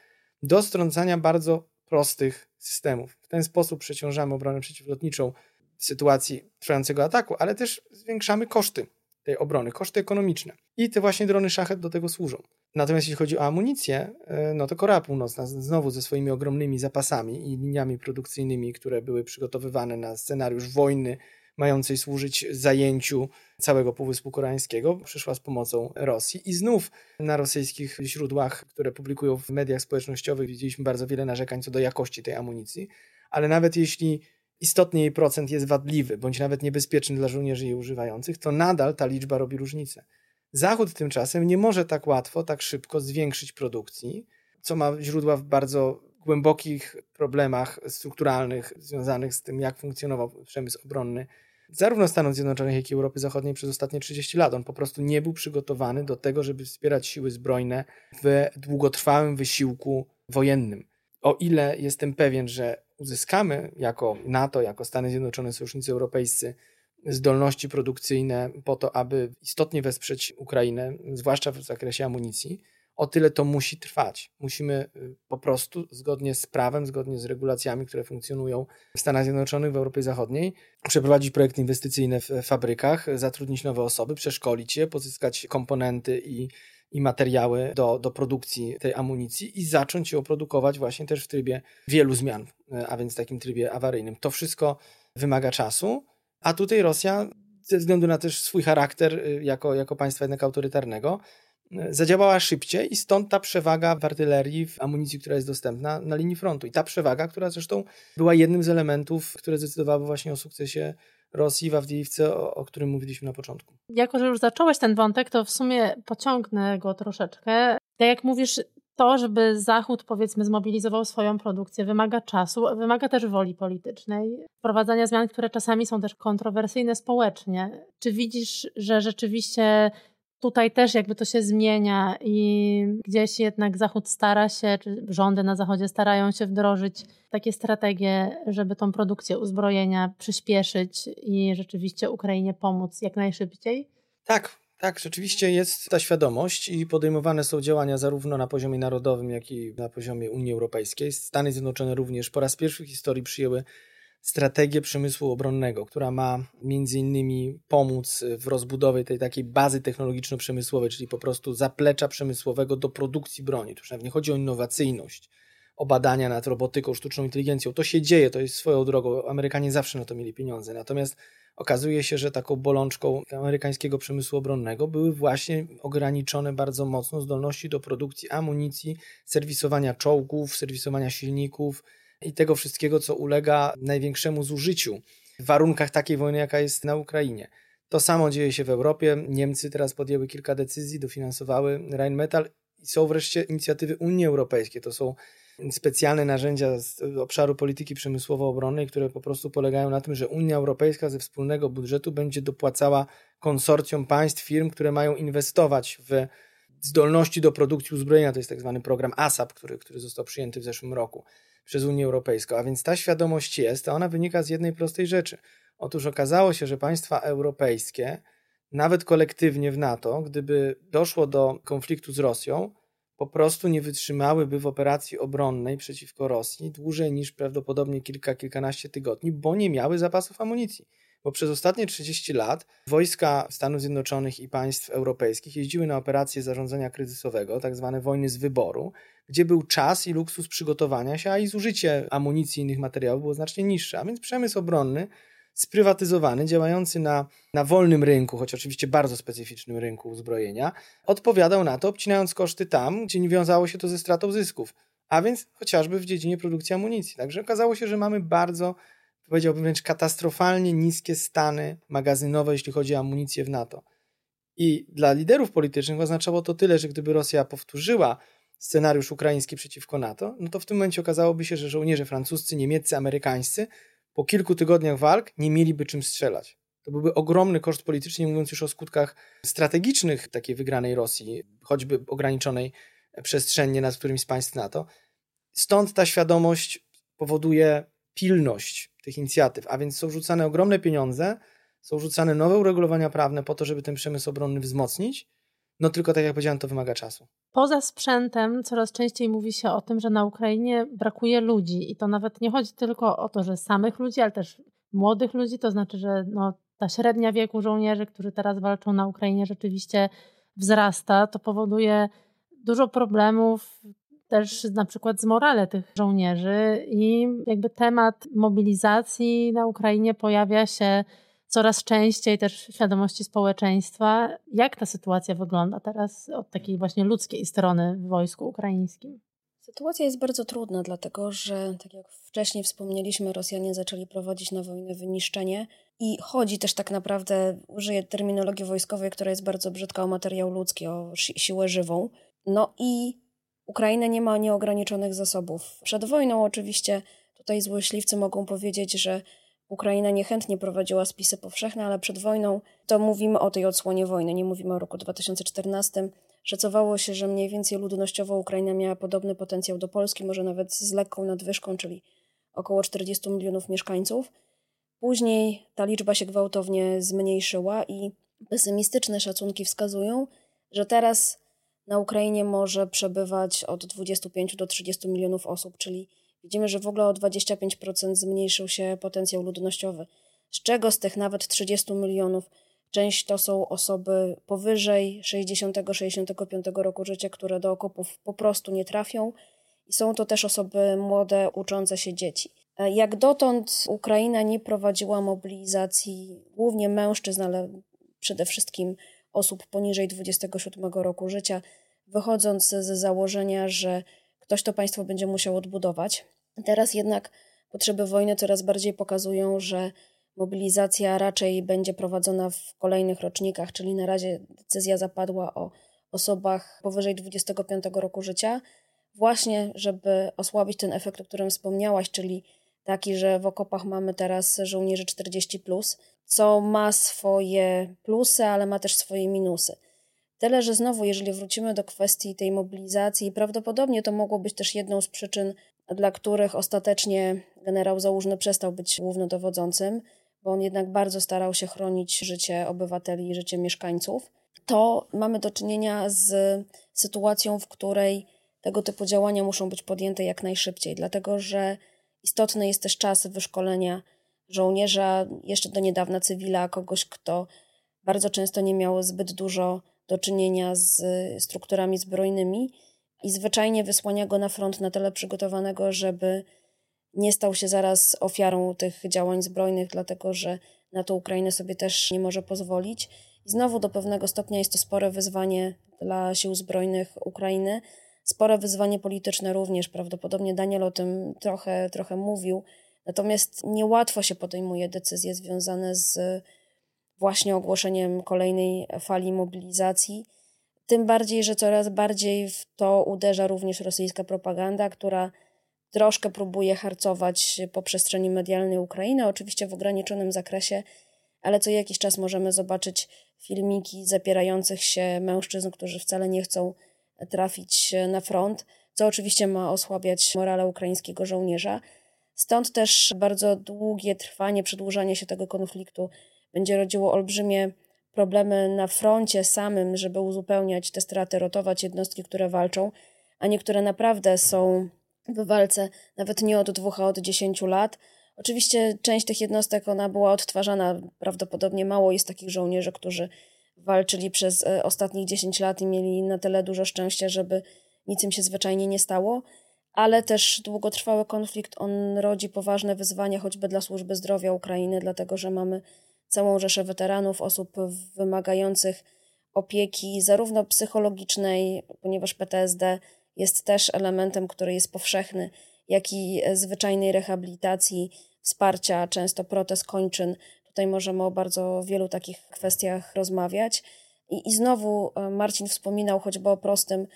Speaker 5: do strącania bardzo prostych systemów. W ten sposób przeciążamy obronę przeciwlotniczą w sytuacji trwającego ataku, ale też zwiększamy koszty tej obrony, koszty ekonomiczne. I te właśnie drony szachet do tego służą. Natomiast jeśli chodzi o amunicję, e, no to Korea Północna znowu ze swoimi ogromnymi zapasami i liniami produkcyjnymi, które były przygotowywane na scenariusz wojny mającej służyć zajęciu całego Półwyspu Koreańskiego, przyszła z pomocą Rosji. I znów na rosyjskich źródłach, które publikują w mediach społecznościowych, widzieliśmy bardzo wiele narzekań co do jakości tej amunicji, ale nawet jeśli istotnie jej procent jest wadliwy, bądź nawet niebezpieczny dla żołnierzy jej używających, to nadal ta liczba robi różnicę. Zachód tymczasem nie może tak łatwo, tak szybko zwiększyć produkcji, co ma źródła w bardzo głębokich problemach strukturalnych związanych z tym, jak funkcjonował przemysł obronny zarówno Stanów Zjednoczonych, jak i Europy Zachodniej przez ostatnie 30 lat. On po prostu nie był przygotowany do tego, żeby wspierać siły zbrojne w długotrwałym wysiłku wojennym. O ile jestem pewien, że uzyskamy jako NATO, jako Stany Zjednoczone, sojusznicy europejscy zdolności produkcyjne po to, aby istotnie wesprzeć Ukrainę, zwłaszcza w zakresie amunicji, o tyle to musi trwać. Musimy y, po prostu zgodnie z prawem, zgodnie z regulacjami, które funkcjonują w Stanach Zjednoczonych, w Europie Zachodniej, przeprowadzić projekty inwestycyjne w fabrykach, zatrudnić nowe osoby, przeszkolić je, pozyskać komponenty i i materiały do, do produkcji tej amunicji i zacząć ją produkować właśnie też w trybie wielu zmian, e, a więc w takim trybie awaryjnym. To wszystko wymaga czasu, a tutaj Rosja ze względu na też swój charakter e, jako, jako państwa jednak autorytarnego, e, zadziałała szybciej i stąd ta przewaga w artylerii, w amunicji, która jest dostępna na linii frontu. I ta przewaga, która zresztą była jednym z elementów, które zdecydowały właśnie o sukcesie Rosji w Awdijiwce, o, o którym mówiliśmy na początku.
Speaker 2: Jako, że już zacząłeś ten wątek, to w sumie pociągnę go troszeczkę. Tak jak mówisz, to, żeby Zachód powiedzmy zmobilizował swoją produkcję, wymaga czasu, wymaga też woli politycznej, wprowadzania zmian, które czasami są też kontrowersyjne społecznie. Czy widzisz, że rzeczywiście tutaj też jakby to się zmienia i gdzieś jednak Zachód stara się, czy rządy na Zachodzie starają się wdrożyć takie strategie, żeby tą produkcję uzbrojenia przyspieszyć i rzeczywiście Ukrainie pomóc jak najszybciej?
Speaker 5: Tak, tak, rzeczywiście jest ta świadomość i podejmowane są działania zarówno na poziomie narodowym, jak i na poziomie Unii Europejskiej. Stany Zjednoczone również po raz pierwszy w historii przyjęły strategię przemysłu obronnego, która ma między innymi pomóc w rozbudowie tej takiej bazy technologiczno-przemysłowej, czyli po prostu zaplecza przemysłowego do produkcji broni. Tu nie chodzi o innowacyjność, o badania nad robotyką, sztuczną inteligencją. To się dzieje, to jest swoją drogą. Amerykanie zawsze na to mieli pieniądze. Natomiast Okazuje się, że taką bolączką amerykańskiego przemysłu obronnego były właśnie ograniczone bardzo mocno zdolności do produkcji amunicji, serwisowania czołgów, serwisowania silników i tego wszystkiego, co ulega największemu zużyciu w warunkach takiej wojny, jaka jest na Ukrainie. To samo dzieje się w Europie. Niemcy teraz podjęły kilka decyzji, dofinansowały Rheinmetall i są wreszcie inicjatywy Unii Europejskiej. To są specjalne narzędzia z obszaru polityki przemysłowo-obronnej, które po prostu polegają na tym, że Unia Europejska ze wspólnego budżetu będzie dopłacała konsorcjom państw, firm, które mają inwestować w zdolności do produkcji uzbrojenia. To jest tak zwany program ASAP, który, który został przyjęty w zeszłym roku przez Unię Europejską. A więc ta świadomość jest, a ona wynika z jednej prostej rzeczy. Otóż okazało się, że państwa europejskie, nawet kolektywnie w NATO, gdyby doszło do konfliktu z Rosją, po prostu nie wytrzymałyby w operacji obronnej przeciwko Rosji dłużej niż prawdopodobnie kilka, kilkanaście tygodni, bo nie miały zapasów amunicji. Bo przez ostatnie 30 lat wojska Stanów Zjednoczonych i państw europejskich jeździły na operacje zarządzania kryzysowego, tak zwane wojny z wyboru, gdzie był czas i luksus przygotowania się, a i zużycie amunicji i innych materiałów było znacznie niższe. A więc przemysł obronny sprywatyzowany, działający na, na wolnym rynku, choć oczywiście bardzo specyficznym rynku uzbrojenia, odpowiadał na to, obcinając koszty tam, gdzie nie wiązało się to ze stratą zysków, a więc chociażby w dziedzinie produkcji amunicji. Także okazało się, że mamy bardzo, powiedziałbym wręcz katastrofalnie niskie stany magazynowe, jeśli chodzi o amunicję w NATO. I dla liderów politycznych oznaczało to tyle, że gdyby Rosja powtórzyła scenariusz ukraiński przeciwko NATO, no to w tym momencie okazałoby się, że żołnierze francuscy, niemieccy, amerykańscy po kilku tygodniach walk nie mieliby czym strzelać. To byłby ogromny koszt polityczny, mówiąc już o skutkach strategicznych takiej wygranej Rosji, choćby ograniczonej przestrzennie nad którymś z państw NATO. Stąd ta świadomość powoduje pilność tych inicjatyw, a więc są rzucane ogromne pieniądze, są rzucane nowe uregulowania prawne po to, żeby ten przemysł obronny wzmocnić, no tylko tak jak powiedziałem, to wymaga czasu.
Speaker 2: Poza sprzętem coraz częściej mówi się o tym, że na Ukrainie brakuje ludzi i to nawet nie chodzi tylko o to, że samych ludzi, ale też młodych ludzi, to znaczy, że no, ta średnia wieku żołnierzy, którzy teraz walczą na Ukrainie rzeczywiście wzrasta. To powoduje dużo problemów też na przykład z morale tych żołnierzy i jakby temat mobilizacji na Ukrainie pojawia się coraz częściej też w świadomości społeczeństwa. Jak ta sytuacja wygląda teraz od takiej właśnie ludzkiej strony w wojsku ukraińskim?
Speaker 4: Sytuacja jest bardzo trudna, dlatego że, tak jak wcześniej wspomnieliśmy, Rosjanie zaczęli prowadzić na wojnę wyniszczenie i chodzi też tak naprawdę, użyję terminologii wojskowej, która jest bardzo brzydka, o materiał ludzki, o si siłę żywą. No i Ukraina nie ma nieograniczonych zasobów. Przed wojną oczywiście tutaj złośliwcy mogą powiedzieć, że Ukraina niechętnie prowadziła spisy powszechne, ale przed wojną to mówimy o tej odsłonie wojny, nie mówimy o roku 2014. Szacowało się, że mniej więcej ludnościowo Ukraina miała podobny potencjał do Polski, może nawet z lekką nadwyżką, czyli około 40 milionów mieszkańców. Później ta liczba się gwałtownie zmniejszyła i pesymistyczne szacunki wskazują, że teraz na Ukrainie może przebywać od 25 do 30 milionów osób, czyli Widzimy, że w ogóle o 25% zmniejszył się potencjał ludnościowy, z czego z tych nawet 30 milionów część to są osoby powyżej 60-65 roku życia, które do okopów po prostu nie trafią i są to też osoby młode, uczące się dzieci. Jak dotąd Ukraina nie prowadziła mobilizacji głównie mężczyzn, ale przede wszystkim osób poniżej 27 roku życia, wychodząc z założenia, że ktoś to państwo będzie musiał odbudować. Teraz jednak potrzeby wojny coraz bardziej pokazują, że mobilizacja raczej będzie prowadzona w kolejnych rocznikach, czyli na razie decyzja zapadła o osobach powyżej 25 roku życia, właśnie żeby osłabić ten efekt, o którym wspomniałaś, czyli taki, że w okopach mamy teraz żołnierzy 40, plus, co ma swoje plusy, ale ma też swoje minusy. Tyle, że znowu, jeżeli wrócimy do kwestii tej mobilizacji, prawdopodobnie to mogło być też jedną z przyczyn, dla których ostatecznie generał Załużny przestał być głównodowodzącym, bo on jednak bardzo starał się chronić życie obywateli i życie mieszkańców, to mamy do czynienia z sytuacją, w której tego typu działania muszą być podjęte jak najszybciej, dlatego że istotny jest też czas wyszkolenia żołnierza, jeszcze do niedawna cywila, kogoś, kto bardzo często nie miał zbyt dużo do czynienia z strukturami zbrojnymi i zwyczajnie wysłania go na front na tyle przygotowanego, żeby nie stał się zaraz ofiarą tych działań zbrojnych, dlatego że Na to Ukraina sobie też nie może pozwolić. I znowu do pewnego stopnia jest to spore wyzwanie dla sił zbrojnych Ukrainy, spore wyzwanie polityczne również. Prawdopodobnie Daniel o tym trochę, trochę mówił. Natomiast niełatwo się podejmuje decyzje związane z właśnie ogłoszeniem kolejnej fali mobilizacji. Tym bardziej, że coraz bardziej w to uderza również rosyjska propaganda, która troszkę próbuje harcować po przestrzeni medialnej Ukrainy, oczywiście w ograniczonym zakresie, ale co jakiś czas możemy zobaczyć filmiki zapierających się mężczyzn, którzy wcale nie chcą trafić na front, co oczywiście ma osłabiać morale ukraińskiego żołnierza. Stąd też bardzo długie trwanie, przedłużanie się tego konfliktu będzie rodziło olbrzymie problemy na froncie samym, żeby uzupełniać te straty, rotować jednostki, które walczą, a niektóre naprawdę są w walce nawet nie od dwóch, a od dziesięciu lat. Oczywiście część tych jednostek ona była odtwarzana, prawdopodobnie mało jest takich żołnierzy, którzy walczyli przez e, ostatnich 10 lat i mieli na tyle dużo szczęścia, żeby nic im się zwyczajnie nie stało, ale też długotrwały konflikt on rodzi poważne wyzwania choćby dla służby zdrowia Ukrainy, dlatego że mamy całą rzeszę weteranów, osób wymagających opieki zarówno psychologicznej, ponieważ PTSD jest też elementem, który jest powszechny, jak i zwyczajnej rehabilitacji, wsparcia, często protez kończyn. Tutaj możemy o bardzo wielu takich kwestiach rozmawiać. I, I znowu e, Marcin wspominał choćby o prostym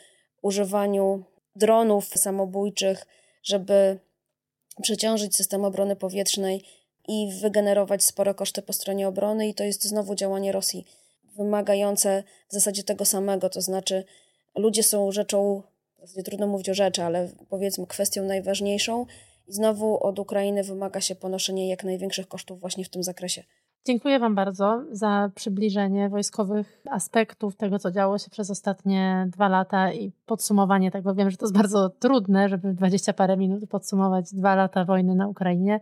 Speaker 4: używaniu dronów samobójczych, żeby przeciążyć system obrony powietrznej i wygenerować spore koszty po stronie obrony, i to jest znowu działanie Rosji wymagające w zasadzie tego samego, to znaczy ludzie są rzeczą w zasadzie trudno mówić o rzeczy, ale powiedzmy kwestią najważniejszą i znowu od Ukrainy wymaga się ponoszenie jak największych kosztów właśnie w tym zakresie.
Speaker 2: Dziękuję Wam bardzo za przybliżenie wojskowych aspektów tego, co działo się przez ostatnie dwa lata i podsumowanie tego. Wiem, że to jest bardzo trudne, żeby w dwadzieścia parę minut podsumować dwa lata wojny na Ukrainie,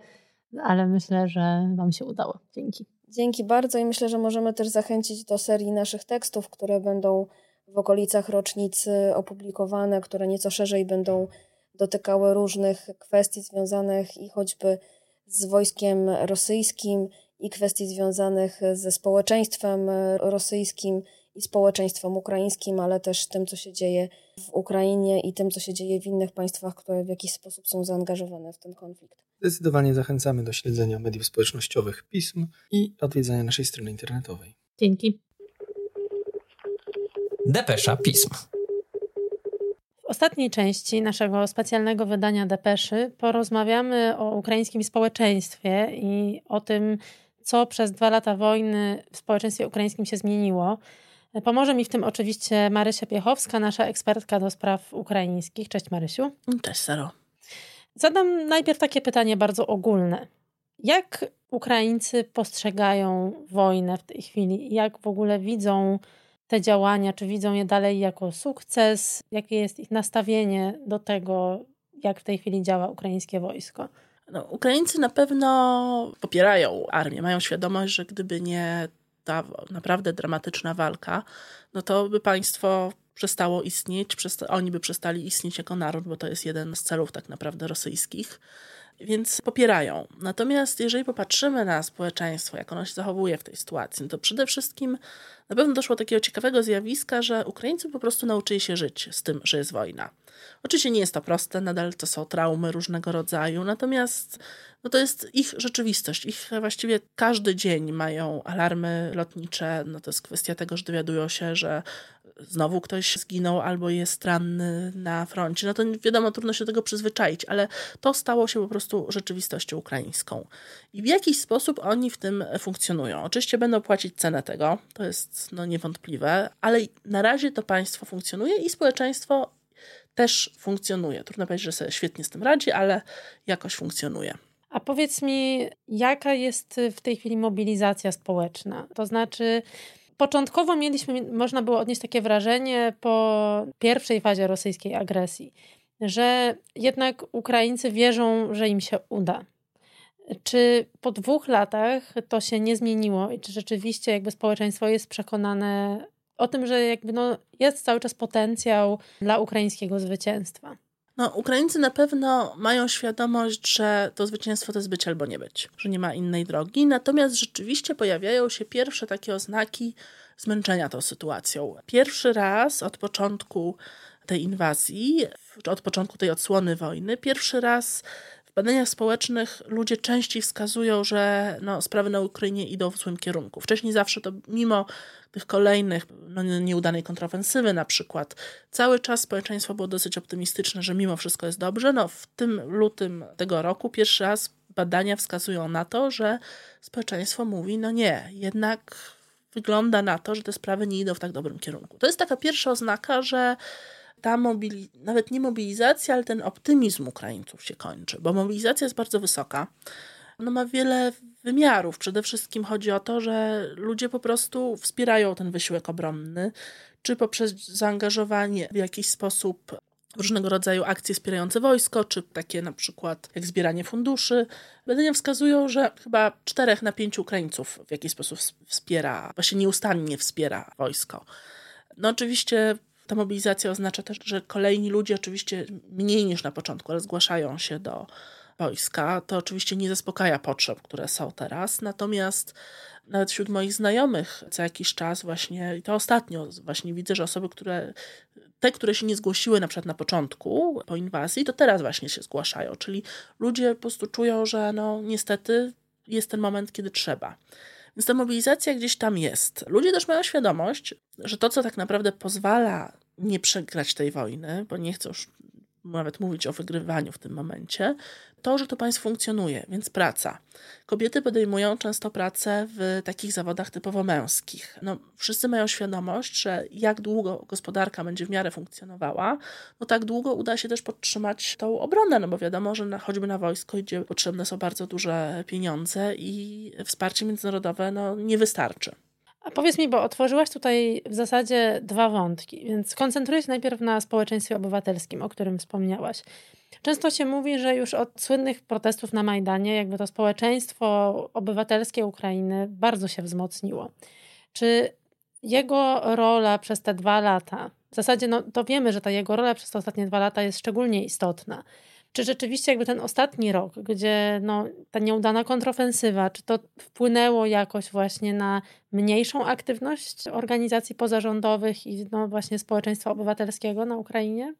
Speaker 2: ale myślę, że Wam się udało. Dzięki.
Speaker 4: Dzięki bardzo i myślę, że możemy też zachęcić do serii naszych tekstów, które będą w okolicach rocznicy opublikowane, które nieco szerzej będą dotykały różnych kwestii związanych i choćby z wojskiem rosyjskim, i kwestii związanych ze społeczeństwem rosyjskim i społeczeństwem ukraińskim, ale też tym, co się dzieje w Ukrainie i tym, co się dzieje w innych państwach, które w jakiś sposób są zaangażowane w ten konflikt.
Speaker 5: Zdecydowanie zachęcamy do śledzenia mediów społecznościowych pism i odwiedzania naszej strony internetowej.
Speaker 2: Dzięki.
Speaker 7: Depesza Pism.
Speaker 2: W ostatniej części naszego specjalnego wydania Depeszy porozmawiamy o ukraińskim społeczeństwie i o tym, co przez dwa lata wojny w społeczeństwie ukraińskim się zmieniło. Pomoże mi w tym oczywiście Marysia Piechowska, nasza ekspertka do spraw ukraińskich. Cześć Marysiu.
Speaker 6: Cześć Saro.
Speaker 2: Zadam najpierw takie pytanie bardzo ogólne. Jak Ukraińcy postrzegają wojnę w tej chwili? Jak w ogóle widzą te działania? Czy widzą je dalej jako sukces? Jakie jest ich nastawienie do tego, jak w tej chwili działa ukraińskie wojsko?
Speaker 6: No, Ukraińcy na pewno popierają armię, mają świadomość, że gdyby nie ta naprawdę dramatyczna walka, no to by państwo przestało istnieć, przesta oni by przestali istnieć jako naród, bo to jest jeden z celów tak naprawdę rosyjskich więc popierają. Natomiast jeżeli popatrzymy na społeczeństwo, jak ono się zachowuje w tej sytuacji, no to przede wszystkim na pewno doszło do takiego ciekawego zjawiska, że Ukraińcy po prostu nauczyli się żyć z tym, że jest wojna. Oczywiście nie jest to proste, nadal to są traumy różnego rodzaju, natomiast no to jest ich rzeczywistość. Ich właściwie każdy dzień mają alarmy lotnicze. No to jest kwestia tego, że dowiadują się, że znowu ktoś zginął albo jest ranny na froncie. No to wiadomo, trudno się do tego przyzwyczaić, ale to stało się po prostu rzeczywistością ukraińską. I w jakiś sposób oni w tym funkcjonują. Oczywiście będą płacić cenę tego, to jest no, niewątpliwe, ale na razie to państwo funkcjonuje i społeczeństwo też funkcjonuje. Trudno powiedzieć, że sobie świetnie z tym radzi, ale jakoś funkcjonuje.
Speaker 2: A powiedz mi, jaka jest w tej chwili mobilizacja społeczna? To znaczy, początkowo mieliśmy, można było odnieść takie wrażenie po pierwszej fazie rosyjskiej agresji, że jednak Ukraińcy wierzą, że im się uda. Czy po dwóch latach to się nie zmieniło i czy rzeczywiście jakby społeczeństwo jest przekonane o tym, że jakby no jest cały czas potencjał dla ukraińskiego zwycięstwa?
Speaker 6: No, Ukraińcy na pewno mają świadomość, że to zwycięstwo to jest być albo nie być, że nie ma innej drogi. Natomiast rzeczywiście pojawiają się pierwsze takie oznaki zmęczenia tą sytuacją. Pierwszy raz od początku tej inwazji, od początku tej odsłony wojny, pierwszy raz badaniach społecznych ludzie częściej wskazują, że no, sprawy na Ukrainie idą w złym kierunku. Wcześniej zawsze to mimo tych kolejnych no, nieudanej kontrofensywy na przykład, cały czas społeczeństwo było dosyć optymistyczne, że mimo wszystko jest dobrze. No, w tym lutym tego roku pierwszy raz badania wskazują na to, że społeczeństwo mówi, no nie, jednak wygląda na to, że te sprawy nie idą w tak dobrym kierunku. To jest taka pierwsza oznaka, że ta mobili- nawet nie mobilizacja, ale ten optymizm Ukraińców się kończy, bo mobilizacja jest bardzo wysoka. No ma wiele wymiarów. Przede wszystkim chodzi o to, że ludzie po prostu wspierają ten wysiłek obronny, czy poprzez zaangażowanie w jakiś sposób różnego rodzaju akcje wspierające wojsko, czy takie na przykład jak zbieranie funduszy. Badania wskazują, że chyba czterech na pięciu Ukraińców w jakiś sposób wspiera, właśnie nieustannie wspiera wojsko. No oczywiście ta mobilizacja oznacza też, że kolejni ludzie, oczywiście mniej niż na początku, ale zgłaszają się do wojska. To oczywiście nie zaspokaja potrzeb, które są teraz, natomiast nawet wśród moich znajomych co jakiś czas właśnie, i to ostatnio właśnie widzę, że osoby, które te, które się nie zgłosiły na przykład na początku po inwazji, to teraz właśnie się zgłaszają, czyli ludzie po prostu czują, że no niestety jest ten moment, kiedy trzeba. Więc ta mobilizacja gdzieś tam jest. Ludzie też mają świadomość, że to, co tak naprawdę pozwala nie przegrać tej wojny, bo nie chcą już nawet mówić o wygrywaniu w tym momencie, to, że to państwo funkcjonuje, więc praca. Kobiety podejmują często pracę w takich zawodach typowo męskich. No, wszyscy mają świadomość, że jak długo gospodarka będzie w miarę funkcjonowała, no tak długo uda się też podtrzymać tą obronę, no bo wiadomo, że na, choćby na wojsko, gdzie potrzebne są bardzo duże pieniądze i wsparcie międzynarodowe no, nie wystarczy.
Speaker 2: A powiedz mi, bo otworzyłaś tutaj w zasadzie dwa wątki, więc koncentruję się najpierw na społeczeństwie obywatelskim, o którym wspomniałaś. Często się mówi, że już od słynnych protestów na Majdanie, jakby to społeczeństwo obywatelskie Ukrainy bardzo się wzmocniło. Czy jego rola przez te dwa lata, w zasadzie no, to wiemy, że ta jego rola przez te ostatnie dwa lata jest szczególnie istotna. Czy rzeczywiście jakby ten ostatni rok, gdzie no, ta nieudana kontrofensywa, czy to wpłynęło jakoś właśnie na mniejszą aktywność organizacji pozarządowych i no, właśnie społeczeństwa obywatelskiego na Ukrainie?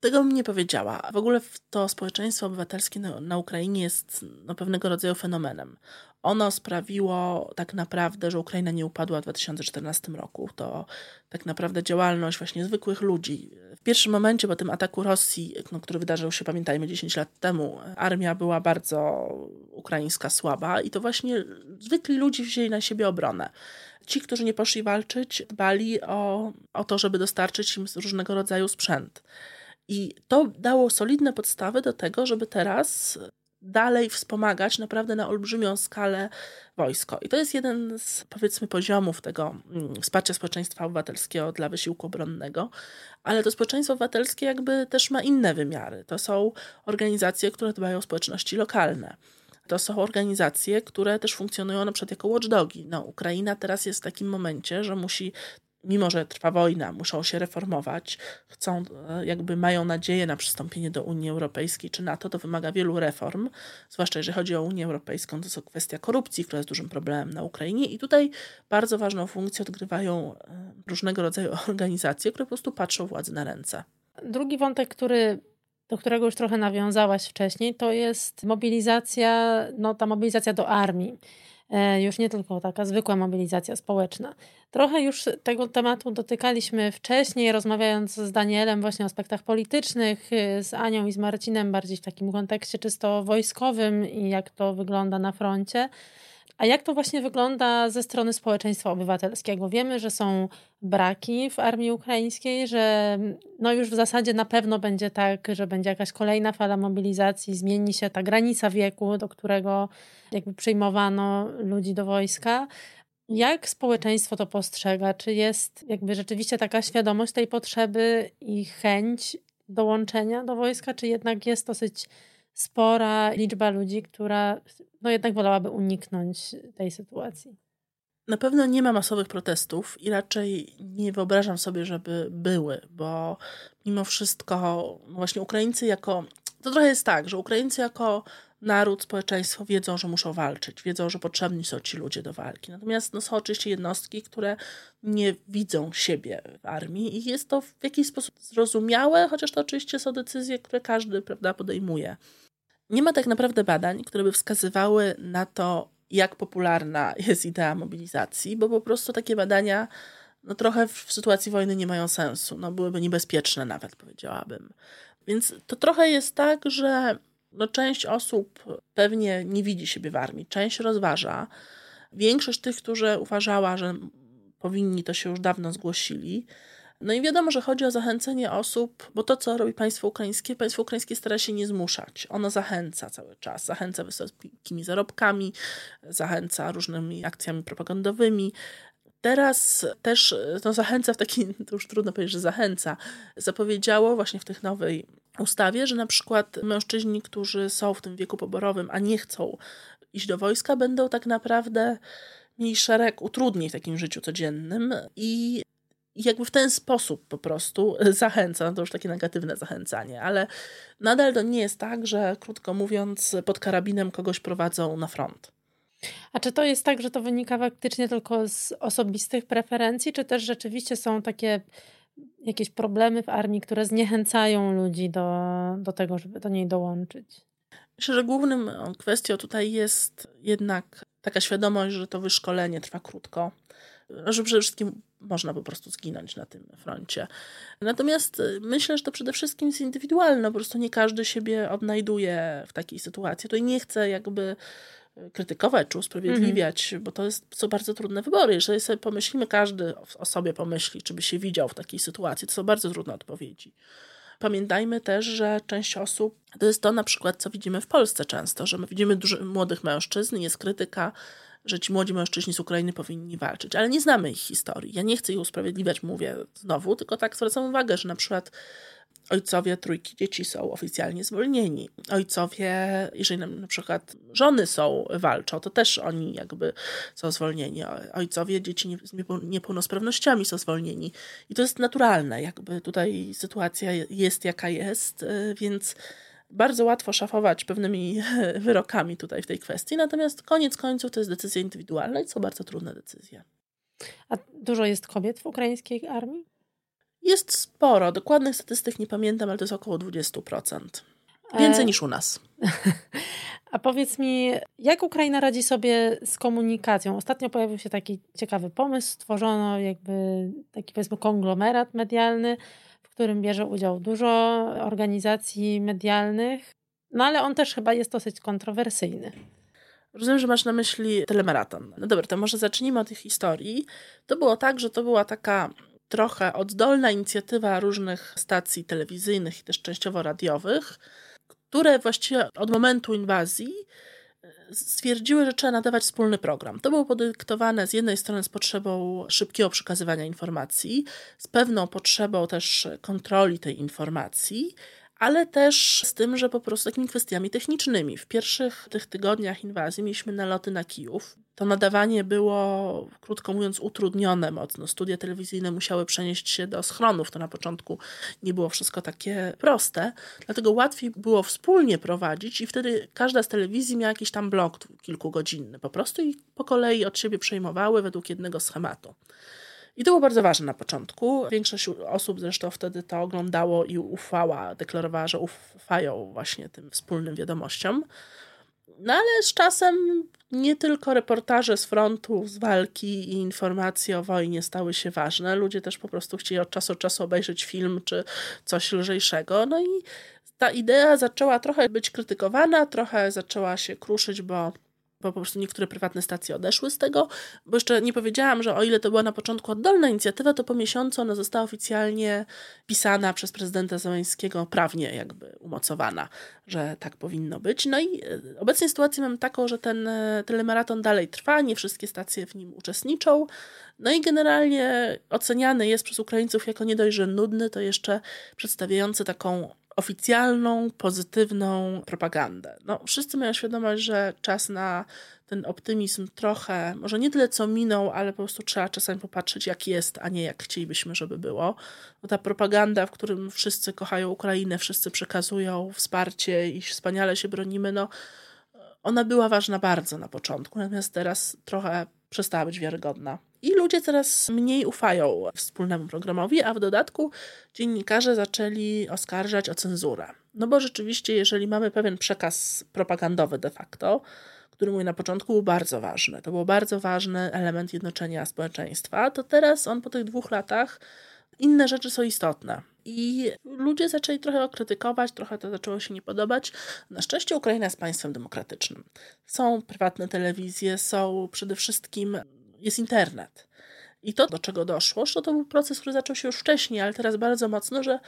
Speaker 6: Tego bym nie powiedziała. W ogóle to społeczeństwo obywatelskie na, na Ukrainie jest no, pewnego rodzaju fenomenem. Ono sprawiło tak naprawdę, że Ukraina nie upadła w 2014 roku. To tak naprawdę działalność właśnie zwykłych ludzi. W pierwszym momencie po tym ataku Rosji, no, który wydarzył się, pamiętajmy, 10 lat temu, armia była bardzo ukraińska, słaba i to właśnie zwykli ludzie wzięli na siebie obronę. Ci, którzy nie poszli walczyć, dbali o, o to, żeby dostarczyć im różnego rodzaju sprzęt. I to dało solidne podstawy do tego, żeby teraz dalej wspomagać naprawdę na olbrzymią skalę wojsko. I to jest jeden z, powiedzmy, poziomów tego mm, wsparcia społeczeństwa obywatelskiego dla wysiłku obronnego, ale to społeczeństwo obywatelskie jakby też ma inne wymiary. To są organizacje, które dbają o społeczności lokalne. To są organizacje, które też funkcjonują na przykład jako watchdogi. No, Ukraina teraz jest w takim momencie, że musi mimo że trwa wojna, muszą się reformować, chcą, e, jakby mają nadzieję na przystąpienie do Unii Europejskiej czy NATO, to wymaga wielu reform, zwłaszcza jeżeli chodzi o Unię Europejską, to jest kwestia korupcji, która jest dużym problemem na Ukrainie i tutaj bardzo ważną funkcję odgrywają e, różnego rodzaju organizacje, które po prostu patrzą władzy na ręce.
Speaker 2: Drugi wątek, który do którego już trochę nawiązałaś wcześniej, to jest mobilizacja, no ta mobilizacja do armii. E, już nie tylko taka zwykła mobilizacja społeczna. Trochę już tego tematu dotykaliśmy wcześniej, rozmawiając z Danielem właśnie o aspektach politycznych, y, z Anią i z Marcinem bardziej w takim kontekście czysto wojskowym i jak to wygląda na froncie. A jak to właśnie wygląda ze strony społeczeństwa obywatelskiego? Wiemy, że są braki w armii ukraińskiej, że no już w zasadzie na pewno będzie tak, że będzie jakaś kolejna fala mobilizacji, zmieni się ta granica wieku, do którego jakby przyjmowano ludzi do wojska. Jak społeczeństwo to postrzega? Czy jest jakby rzeczywiście taka świadomość tej potrzeby i chęć dołączenia do wojska, czy jednak jest dosyć spora liczba ludzi, która no jednak wolałaby uniknąć tej sytuacji?
Speaker 6: Na pewno nie ma masowych protestów i raczej nie wyobrażam sobie, żeby były, bo mimo wszystko no właśnie Ukraińcy jako. To trochę jest tak, że Ukraińcy jako naród, społeczeństwo wiedzą, że muszą walczyć, wiedzą, że potrzebni są ci ludzie do walki. Natomiast no, są oczywiście jednostki, które nie widzą siebie w armii i jest to w jakiś sposób zrozumiałe, chociaż to oczywiście są decyzje, które każdy prawda, podejmuje. Nie ma tak naprawdę badań, które by wskazywały na to, jak popularna jest idea mobilizacji, bo po prostu takie badania no, trochę w sytuacji wojny nie mają sensu. No, byłyby niebezpieczne nawet, powiedziałabym. Więc to trochę jest tak, że no, część osób pewnie nie widzi siebie w armii, część rozważa. Większość tych, którzy uważała, że powinni, to się już dawno zgłosili. No i wiadomo, że chodzi o zachęcenie osób, bo to, co robi państwo ukraińskie, państwo ukraińskie stara się nie zmuszać. Ono zachęca cały czas, zachęca wysokimi zarobkami, zachęca różnymi akcjami propagandowymi. Teraz też no, zachęca w taki, to już trudno powiedzieć, że zachęca, zapowiedziało właśnie w tych nowej ustawie, że na przykład mężczyźni, którzy są w tym wieku poborowym, a nie chcą iść do wojska, będą tak naprawdę mieli szereg utrudnień w takim życiu codziennym i jakby w ten sposób po prostu zachęca, no to już takie negatywne zachęcanie, ale nadal to nie jest tak, że krótko mówiąc pod karabinem kogoś prowadzą na front.
Speaker 2: A czy to jest tak, że to wynika faktycznie tylko z osobistych preferencji, czy też rzeczywiście są takie jakieś problemy w armii, które zniechęcają ludzi do, do tego, żeby do niej dołączyć?
Speaker 6: Myślę, że głównym kwestią tutaj jest jednak taka świadomość, że to wyszkolenie trwa krótko, że przede wszystkim można po prostu zginąć na tym froncie. Natomiast myślę, że to przede wszystkim jest indywidualne, po prostu nie każdy siebie odnajduje w takiej sytuacji. Tutaj nie chcę jakby krytykować czy usprawiedliwiać, mm -hmm. bo to jest, są bardzo trudne wybory. Jeżeli sobie pomyślimy, każdy o sobie pomyśli, czy by się widział w takiej sytuacji, to są bardzo trudne odpowiedzi. Pamiętajmy też, że część osób, to jest to na przykład, co widzimy w Polsce często, że my widzimy dużo, młodych mężczyzn, jest krytyka, że ci młodzi mężczyźni z Ukrainy powinni walczyć, ale nie znamy ich historii. Ja nie chcę ich usprawiedliwiać, mówię znowu, tylko tak zwracam uwagę, że na przykład ojcowie trójki dzieci są oficjalnie zwolnieni. Ojcowie, jeżeli na przykład żony są, walczą, to też oni jakby są zwolnieni. Ojcowie dzieci z niepełnosprawnościami są zwolnieni. I to jest naturalne, jakby tutaj sytuacja jest jaka jest, y, więc bardzo łatwo szafować pewnymi wyrokami tutaj w tej kwestii, natomiast koniec końców to jest decyzja indywidualna i są bardzo trudne decyzje.
Speaker 2: A dużo jest kobiet w ukraińskiej armii?
Speaker 6: Jest sporo. Dokładnych statystyk nie pamiętam, ale to jest około 20%. Więcej e... niż u nas.
Speaker 2: A powiedz mi, jak Ukraina radzi sobie z komunikacją? Ostatnio pojawił się taki ciekawy pomysł, stworzono jakby taki powiedzmy konglomerat medialny, w którym bierze udział dużo organizacji medialnych, no ale on też chyba jest dosyć kontrowersyjny.
Speaker 6: Rozumiem, że masz na myśli telemaraton. No dobra, to może zacznijmy od tych historii. To było tak, że to była taka trochę oddolna inicjatywa różnych stacji telewizyjnych i też częściowo radiowych, które właściwie od momentu inwazji e, stwierdziły, że trzeba nadawać wspólny program. To było podyktowane z jednej strony z potrzebą szybkiego przekazywania informacji, z pewną potrzebą też kontroli tej informacji, ale też z tym, że po prostu takimi kwestiami technicznymi. W pierwszych tych tygodniach inwazji mieliśmy naloty na Kijów. To nadawanie było, krótko mówiąc, utrudnione mocno. Studia telewizyjne musiały przenieść się do schronów. To na początku nie było wszystko takie proste, dlatego łatwiej było wspólnie prowadzić i wtedy każda z telewizji miała jakiś tam blok kilkugodzinny po prostu i po kolei od siebie przejmowały według jednego schematu. I to było bardzo ważne na początku. Większość osób zresztą wtedy to oglądało i ufała, deklarowała, że ufają właśnie tym wspólnym wiadomościom. No ale z czasem nie tylko reportaże z frontu, z walki i informacje o wojnie stały się ważne. Ludzie też po prostu chcieli od czasu do czasu obejrzeć film czy coś lżejszego. No i ta idea zaczęła trochę być krytykowana, trochę zaczęła się kruszyć, bo bo po prostu niektóre prywatne stacje odeszły z tego, bo jeszcze nie powiedziałam, że o ile to była na początku oddolna inicjatywa, to po miesiącu ona została oficjalnie pisana przez prezydenta Zeleńskiego, prawnie jakby umocowana, że tak powinno być. No i e, obecnie sytuację mam taką, że ten e, telemaraton dalej trwa, nie wszystkie stacje w nim uczestniczą, no i generalnie oceniany jest przez Ukraińców jako nie dość, że nudny, to jeszcze przedstawiający taką oficjalną, pozytywną propagandę. No, wszyscy mają świadomość, że czas na ten optymizm trochę, może nie tyle co minął, ale po prostu trzeba czasami popatrzeć, jak jest, a nie jak chcielibyśmy, żeby było. Bo ta propaganda, w którym wszyscy kochają Ukrainę, wszyscy przekazują wsparcie i wspaniale się bronimy, no ona była ważna bardzo na początku, natomiast teraz trochę przestała być wiarygodna. I ludzie coraz mniej ufają wspólnemu programowi, a w dodatku dziennikarze zaczęli oskarżać o cenzurę. No bo rzeczywiście, jeżeli mamy pewien przekaz propagandowy de facto, który mój na początku był bardzo ważny, to był bardzo ważny element jednoczenia społeczeństwa, to teraz on po tych dwóch latach inne rzeczy są istotne. I ludzie zaczęli trochę krytykować, trochę to zaczęło się nie podobać. Na szczęście Ukraina jest państwem demokratycznym. Są prywatne telewizje, są przede wszystkim jest internet. I to, do czego doszło, że to był proces, który zaczął się już wcześniej, ale teraz bardzo mocno, że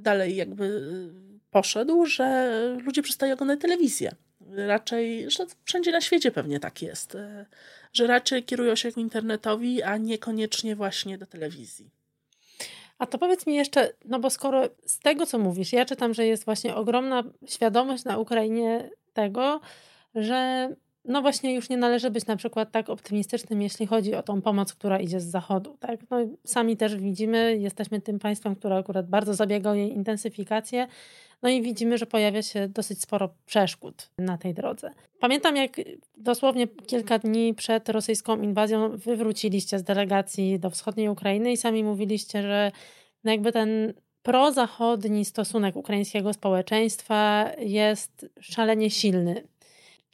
Speaker 6: dalej jakby y, poszedł, że ludzie przestają oglądać telewizję. Raczej, że wszędzie na świecie pewnie tak jest, y, że raczej kierują się internetowi, a niekoniecznie właśnie do telewizji.
Speaker 2: A to powiedz mi jeszcze, no bo skoro z tego, co mówisz, ja czytam, że jest właśnie ogromna świadomość na Ukrainie tego, że no właśnie już nie należy być na przykład tak optymistycznym, jeśli chodzi o tą pomoc, która idzie z zachodu. Tak? No, sami też widzimy, jesteśmy tym państwem, które akurat bardzo zabiega o jej intensyfikację. No i widzimy, że pojawia się dosyć sporo przeszkód na tej drodze. Pamiętam, jak dosłownie kilka dni przed rosyjską inwazją wywróciliście z delegacji do wschodniej Ukrainy i sami mówiliście, że no jakby ten prozachodni stosunek ukraińskiego społeczeństwa jest szalenie silny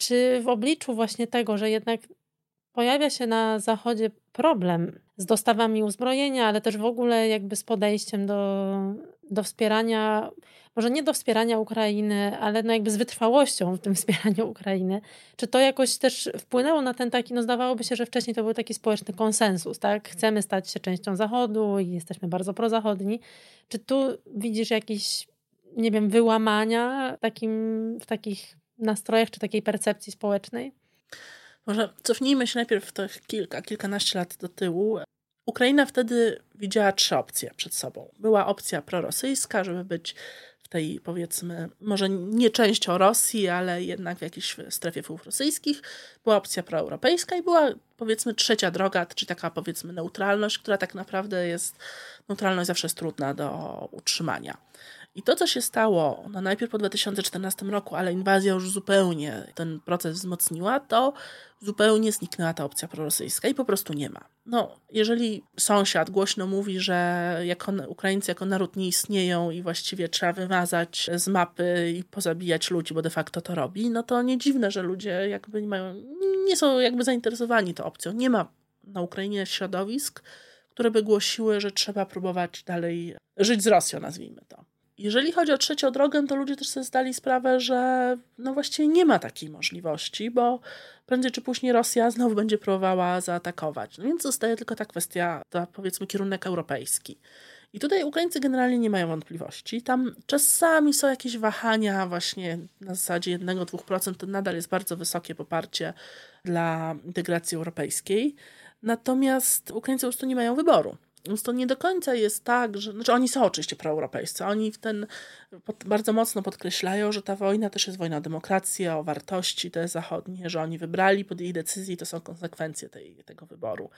Speaker 2: czy w obliczu właśnie tego, że jednak pojawia się na Zachodzie problem z dostawami uzbrojenia, ale też w ogóle jakby z podejściem do, do wspierania, może nie do wspierania Ukrainy, ale no jakby z wytrwałością w tym wspieraniu Ukrainy. Czy to jakoś też wpłynęło na ten taki, no zdawałoby się, że wcześniej to był taki społeczny konsensus, tak? Chcemy stać się częścią Zachodu i jesteśmy bardzo prozachodni. Czy tu widzisz jakieś, nie wiem, wyłamania takim, w takich nastrojach czy takiej percepcji społecznej?
Speaker 6: Może cofnijmy się najpierw w tych kilka, kilkanaście lat do tyłu. Ukraina wtedy widziała trzy opcje przed sobą. Była opcja prorosyjska, żeby być w tej powiedzmy, może nie częścią Rosji, ale jednak w jakiejś strefie wpływów rosyjskich. Była opcja proeuropejska i była powiedzmy trzecia droga, czyli taka powiedzmy neutralność, która tak naprawdę jest, neutralność zawsze jest trudna do utrzymania. I to, co się stało, no najpierw po 2014 roku, ale inwazja już zupełnie ten proces wzmocniła, to zupełnie zniknęła ta opcja prorosyjska i po prostu nie ma. No, jeżeli sąsiad głośno mówi, że jako Ukraińcy jako naród nie istnieją i właściwie trzeba wymazać z mapy i pozabijać ludzi, bo de facto to robi, no to nie dziwne, że ludzie jakby nie mają, nie są jakby zainteresowani tą opcją. Nie ma na Ukrainie środowisk, które by głosiły, że trzeba próbować dalej żyć z Rosją, nazwijmy to. Jeżeli chodzi o trzecią drogę, to ludzie też sobie zdali sprawę, że no właściwie nie ma takiej możliwości, bo prędzej czy później Rosja znowu będzie próbowała zaatakować. No więc zostaje tylko ta kwestia, ta powiedzmy kierunek europejski. I tutaj Ukraińcy generalnie nie mają wątpliwości. Tam czasami są jakieś wahania, właśnie na zasadzie 1-2%, to nadal jest bardzo wysokie poparcie dla integracji europejskiej. Natomiast Ukraińcy po prostu nie mają wyboru. Więc to nie do końca jest tak, że. Znaczy, oni są oczywiście proeuropejscy. Oni w ten pod, bardzo mocno podkreślają, że ta wojna też jest wojna o demokrację, o wartości te zachodnie, że oni wybrali, podjęli decyzję i to są konsekwencje tej, tego wyboru.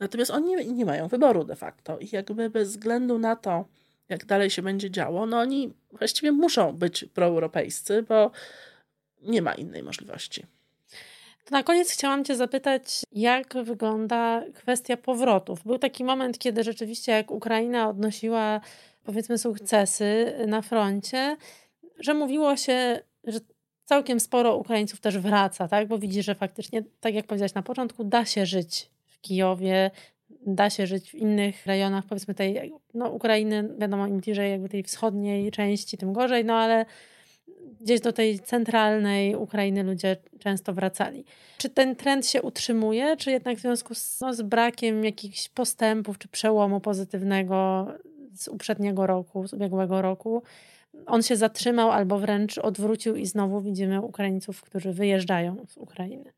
Speaker 6: Natomiast oni nie, nie mają wyboru de facto i jakby bez względu na to, jak dalej się będzie działo, no oni właściwie muszą być proeuropejscy, bo nie ma innej możliwości.
Speaker 2: Na koniec chciałam Cię zapytać, jak wygląda kwestia powrotów. Był taki moment, kiedy rzeczywiście, jak Ukraina odnosiła, powiedzmy, sukcesy na froncie, że mówiło się, że całkiem sporo Ukraińców też wraca, tak? bo widzi, że faktycznie, tak jak powiedziałaś na początku, da się żyć w Kijowie, da się żyć w innych rejonach, powiedzmy tej no, Ukrainy, wiadomo, im bliżej jakby tej wschodniej części, tym gorzej, no ale gdzieś do tej centralnej Ukrainy ludzie często wracali. Czy ten trend się utrzymuje, czy jednak w związku z, no, z brakiem jakichś postępów czy przełomu pozytywnego z uprzedniego roku, z ubiegłego roku, on się zatrzymał albo wręcz odwrócił i znowu widzimy Ukraińców, którzy wyjeżdżają z Ukrainy?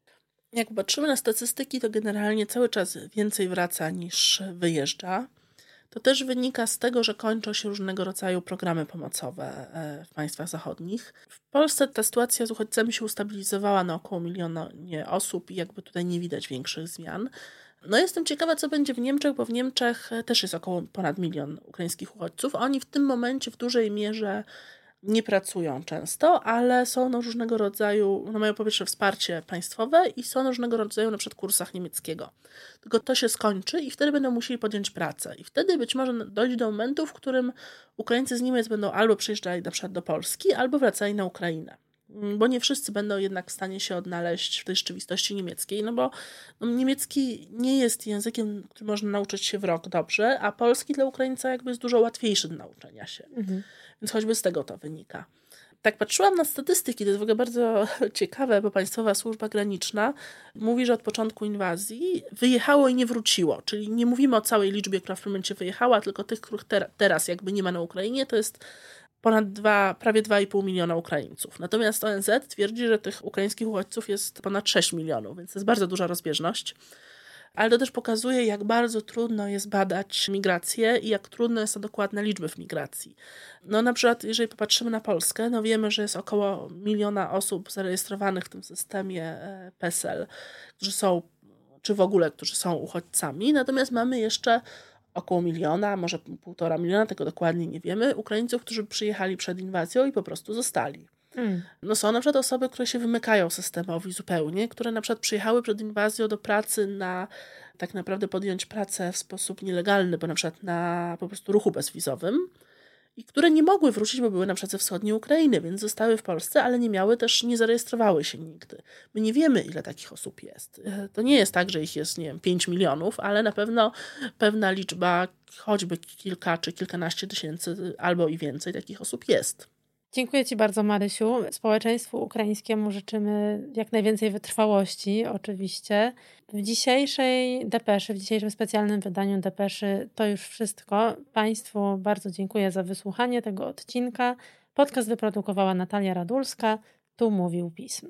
Speaker 6: Jak patrzymy na statystyki, to generalnie cały czas więcej wraca niż wyjeżdża. To też wynika z tego, że kończą się różnego rodzaju programy pomocowe e, w państwach zachodnich. W Polsce ta sytuacja z uchodźcami się ustabilizowała na około milionie osób i jakby tutaj nie widać większych zmian. No jestem ciekawa, co będzie w Niemczech, bo w Niemczech też jest około ponad milion ukraińskich uchodźców. Oni w tym momencie w dużej mierze nie pracują często, ale są na różnego rodzaju, no mają po pierwsze wsparcie państwowe i są różnego rodzaju na przykład kursach niemieckiego. Tylko to się skończy i wtedy będą musieli podjąć pracę. I wtedy być może dojdzie do momentu, w którym Ukraińcy z Niemiec będą albo przyjeżdżali na przykład do Polski, albo wracali na Ukrainę. Mm, bo nie wszyscy będą jednak w stanie się odnaleźć w tej rzeczywistości niemieckiej, no bo no, niemiecki nie jest językiem, który można nauczyć się w rok dobrze, a polski dla Ukraińca jakby jest dużo łatwiejszy do nauczenia się. Mhm. Więc choćby z tego to wynika. Tak patrzyłam na statystyki, to jest w ogóle bardzo ciekawe, bo Państwowa Służba Graniczna mówi, że od początku inwazji wyjechało i nie wróciło. Czyli nie mówimy o całej liczbie, która w tym momencie wyjechała, tylko tych, których ter teraz jakby nie ma na Ukrainie, to jest ponad 2, prawie 2,5 miliona Ukraińców. Natomiast ONZ twierdzi, że tych ukraińskich uchodźców jest ponad 6 milionów, więc to jest bardzo duża rozbieżność. Ale to też pokazuje, jak bardzo trudno jest badać migrację i jak trudne są dokładne liczby w migracji. No na przykład, jeżeli popatrzymy na Polskę, no wiemy, że jest około miliona osób zarejestrowanych w tym systemie e, PESEL, którzy są, czy w ogóle, którzy są uchodźcami, natomiast mamy jeszcze około miliona, może półtora miliona, tego dokładnie nie wiemy, Ukraińców, którzy przyjechali przed inwazją i po prostu zostali. Mm. No są na przykład osoby, które się wymykają systemowi zupełnie, które na przykład przyjechały przed inwazją do pracy na tak naprawdę podjąć pracę w sposób nielegalny, bo na przykład na po prostu ruchu bezwizowym i które nie mogły wrócić, bo były na przykład ze wschodniej Ukrainy, więc zostały w Polsce, ale nie miały też, nie zarejestrowały się nigdy. My nie wiemy, ile takich osób jest. E, to nie jest tak, że ich jest, nie wiem, 5 milionów, ale na pewno pewna liczba, choćby kilka czy kilkanaście tysięcy albo i więcej takich osób jest.
Speaker 2: Dziękuję Ci bardzo, Marysiu. Społeczeństwu ukraińskiemu życzymy jak najwięcej wytrwałości, oczywiście. W dzisiejszej depeszy, w dzisiejszym specjalnym wydaniu depeszy to już wszystko. Państwu bardzo dziękuję za wysłuchanie tego odcinka. Podcast wyprodukowała Natalia Radulska. Tu mówił pism.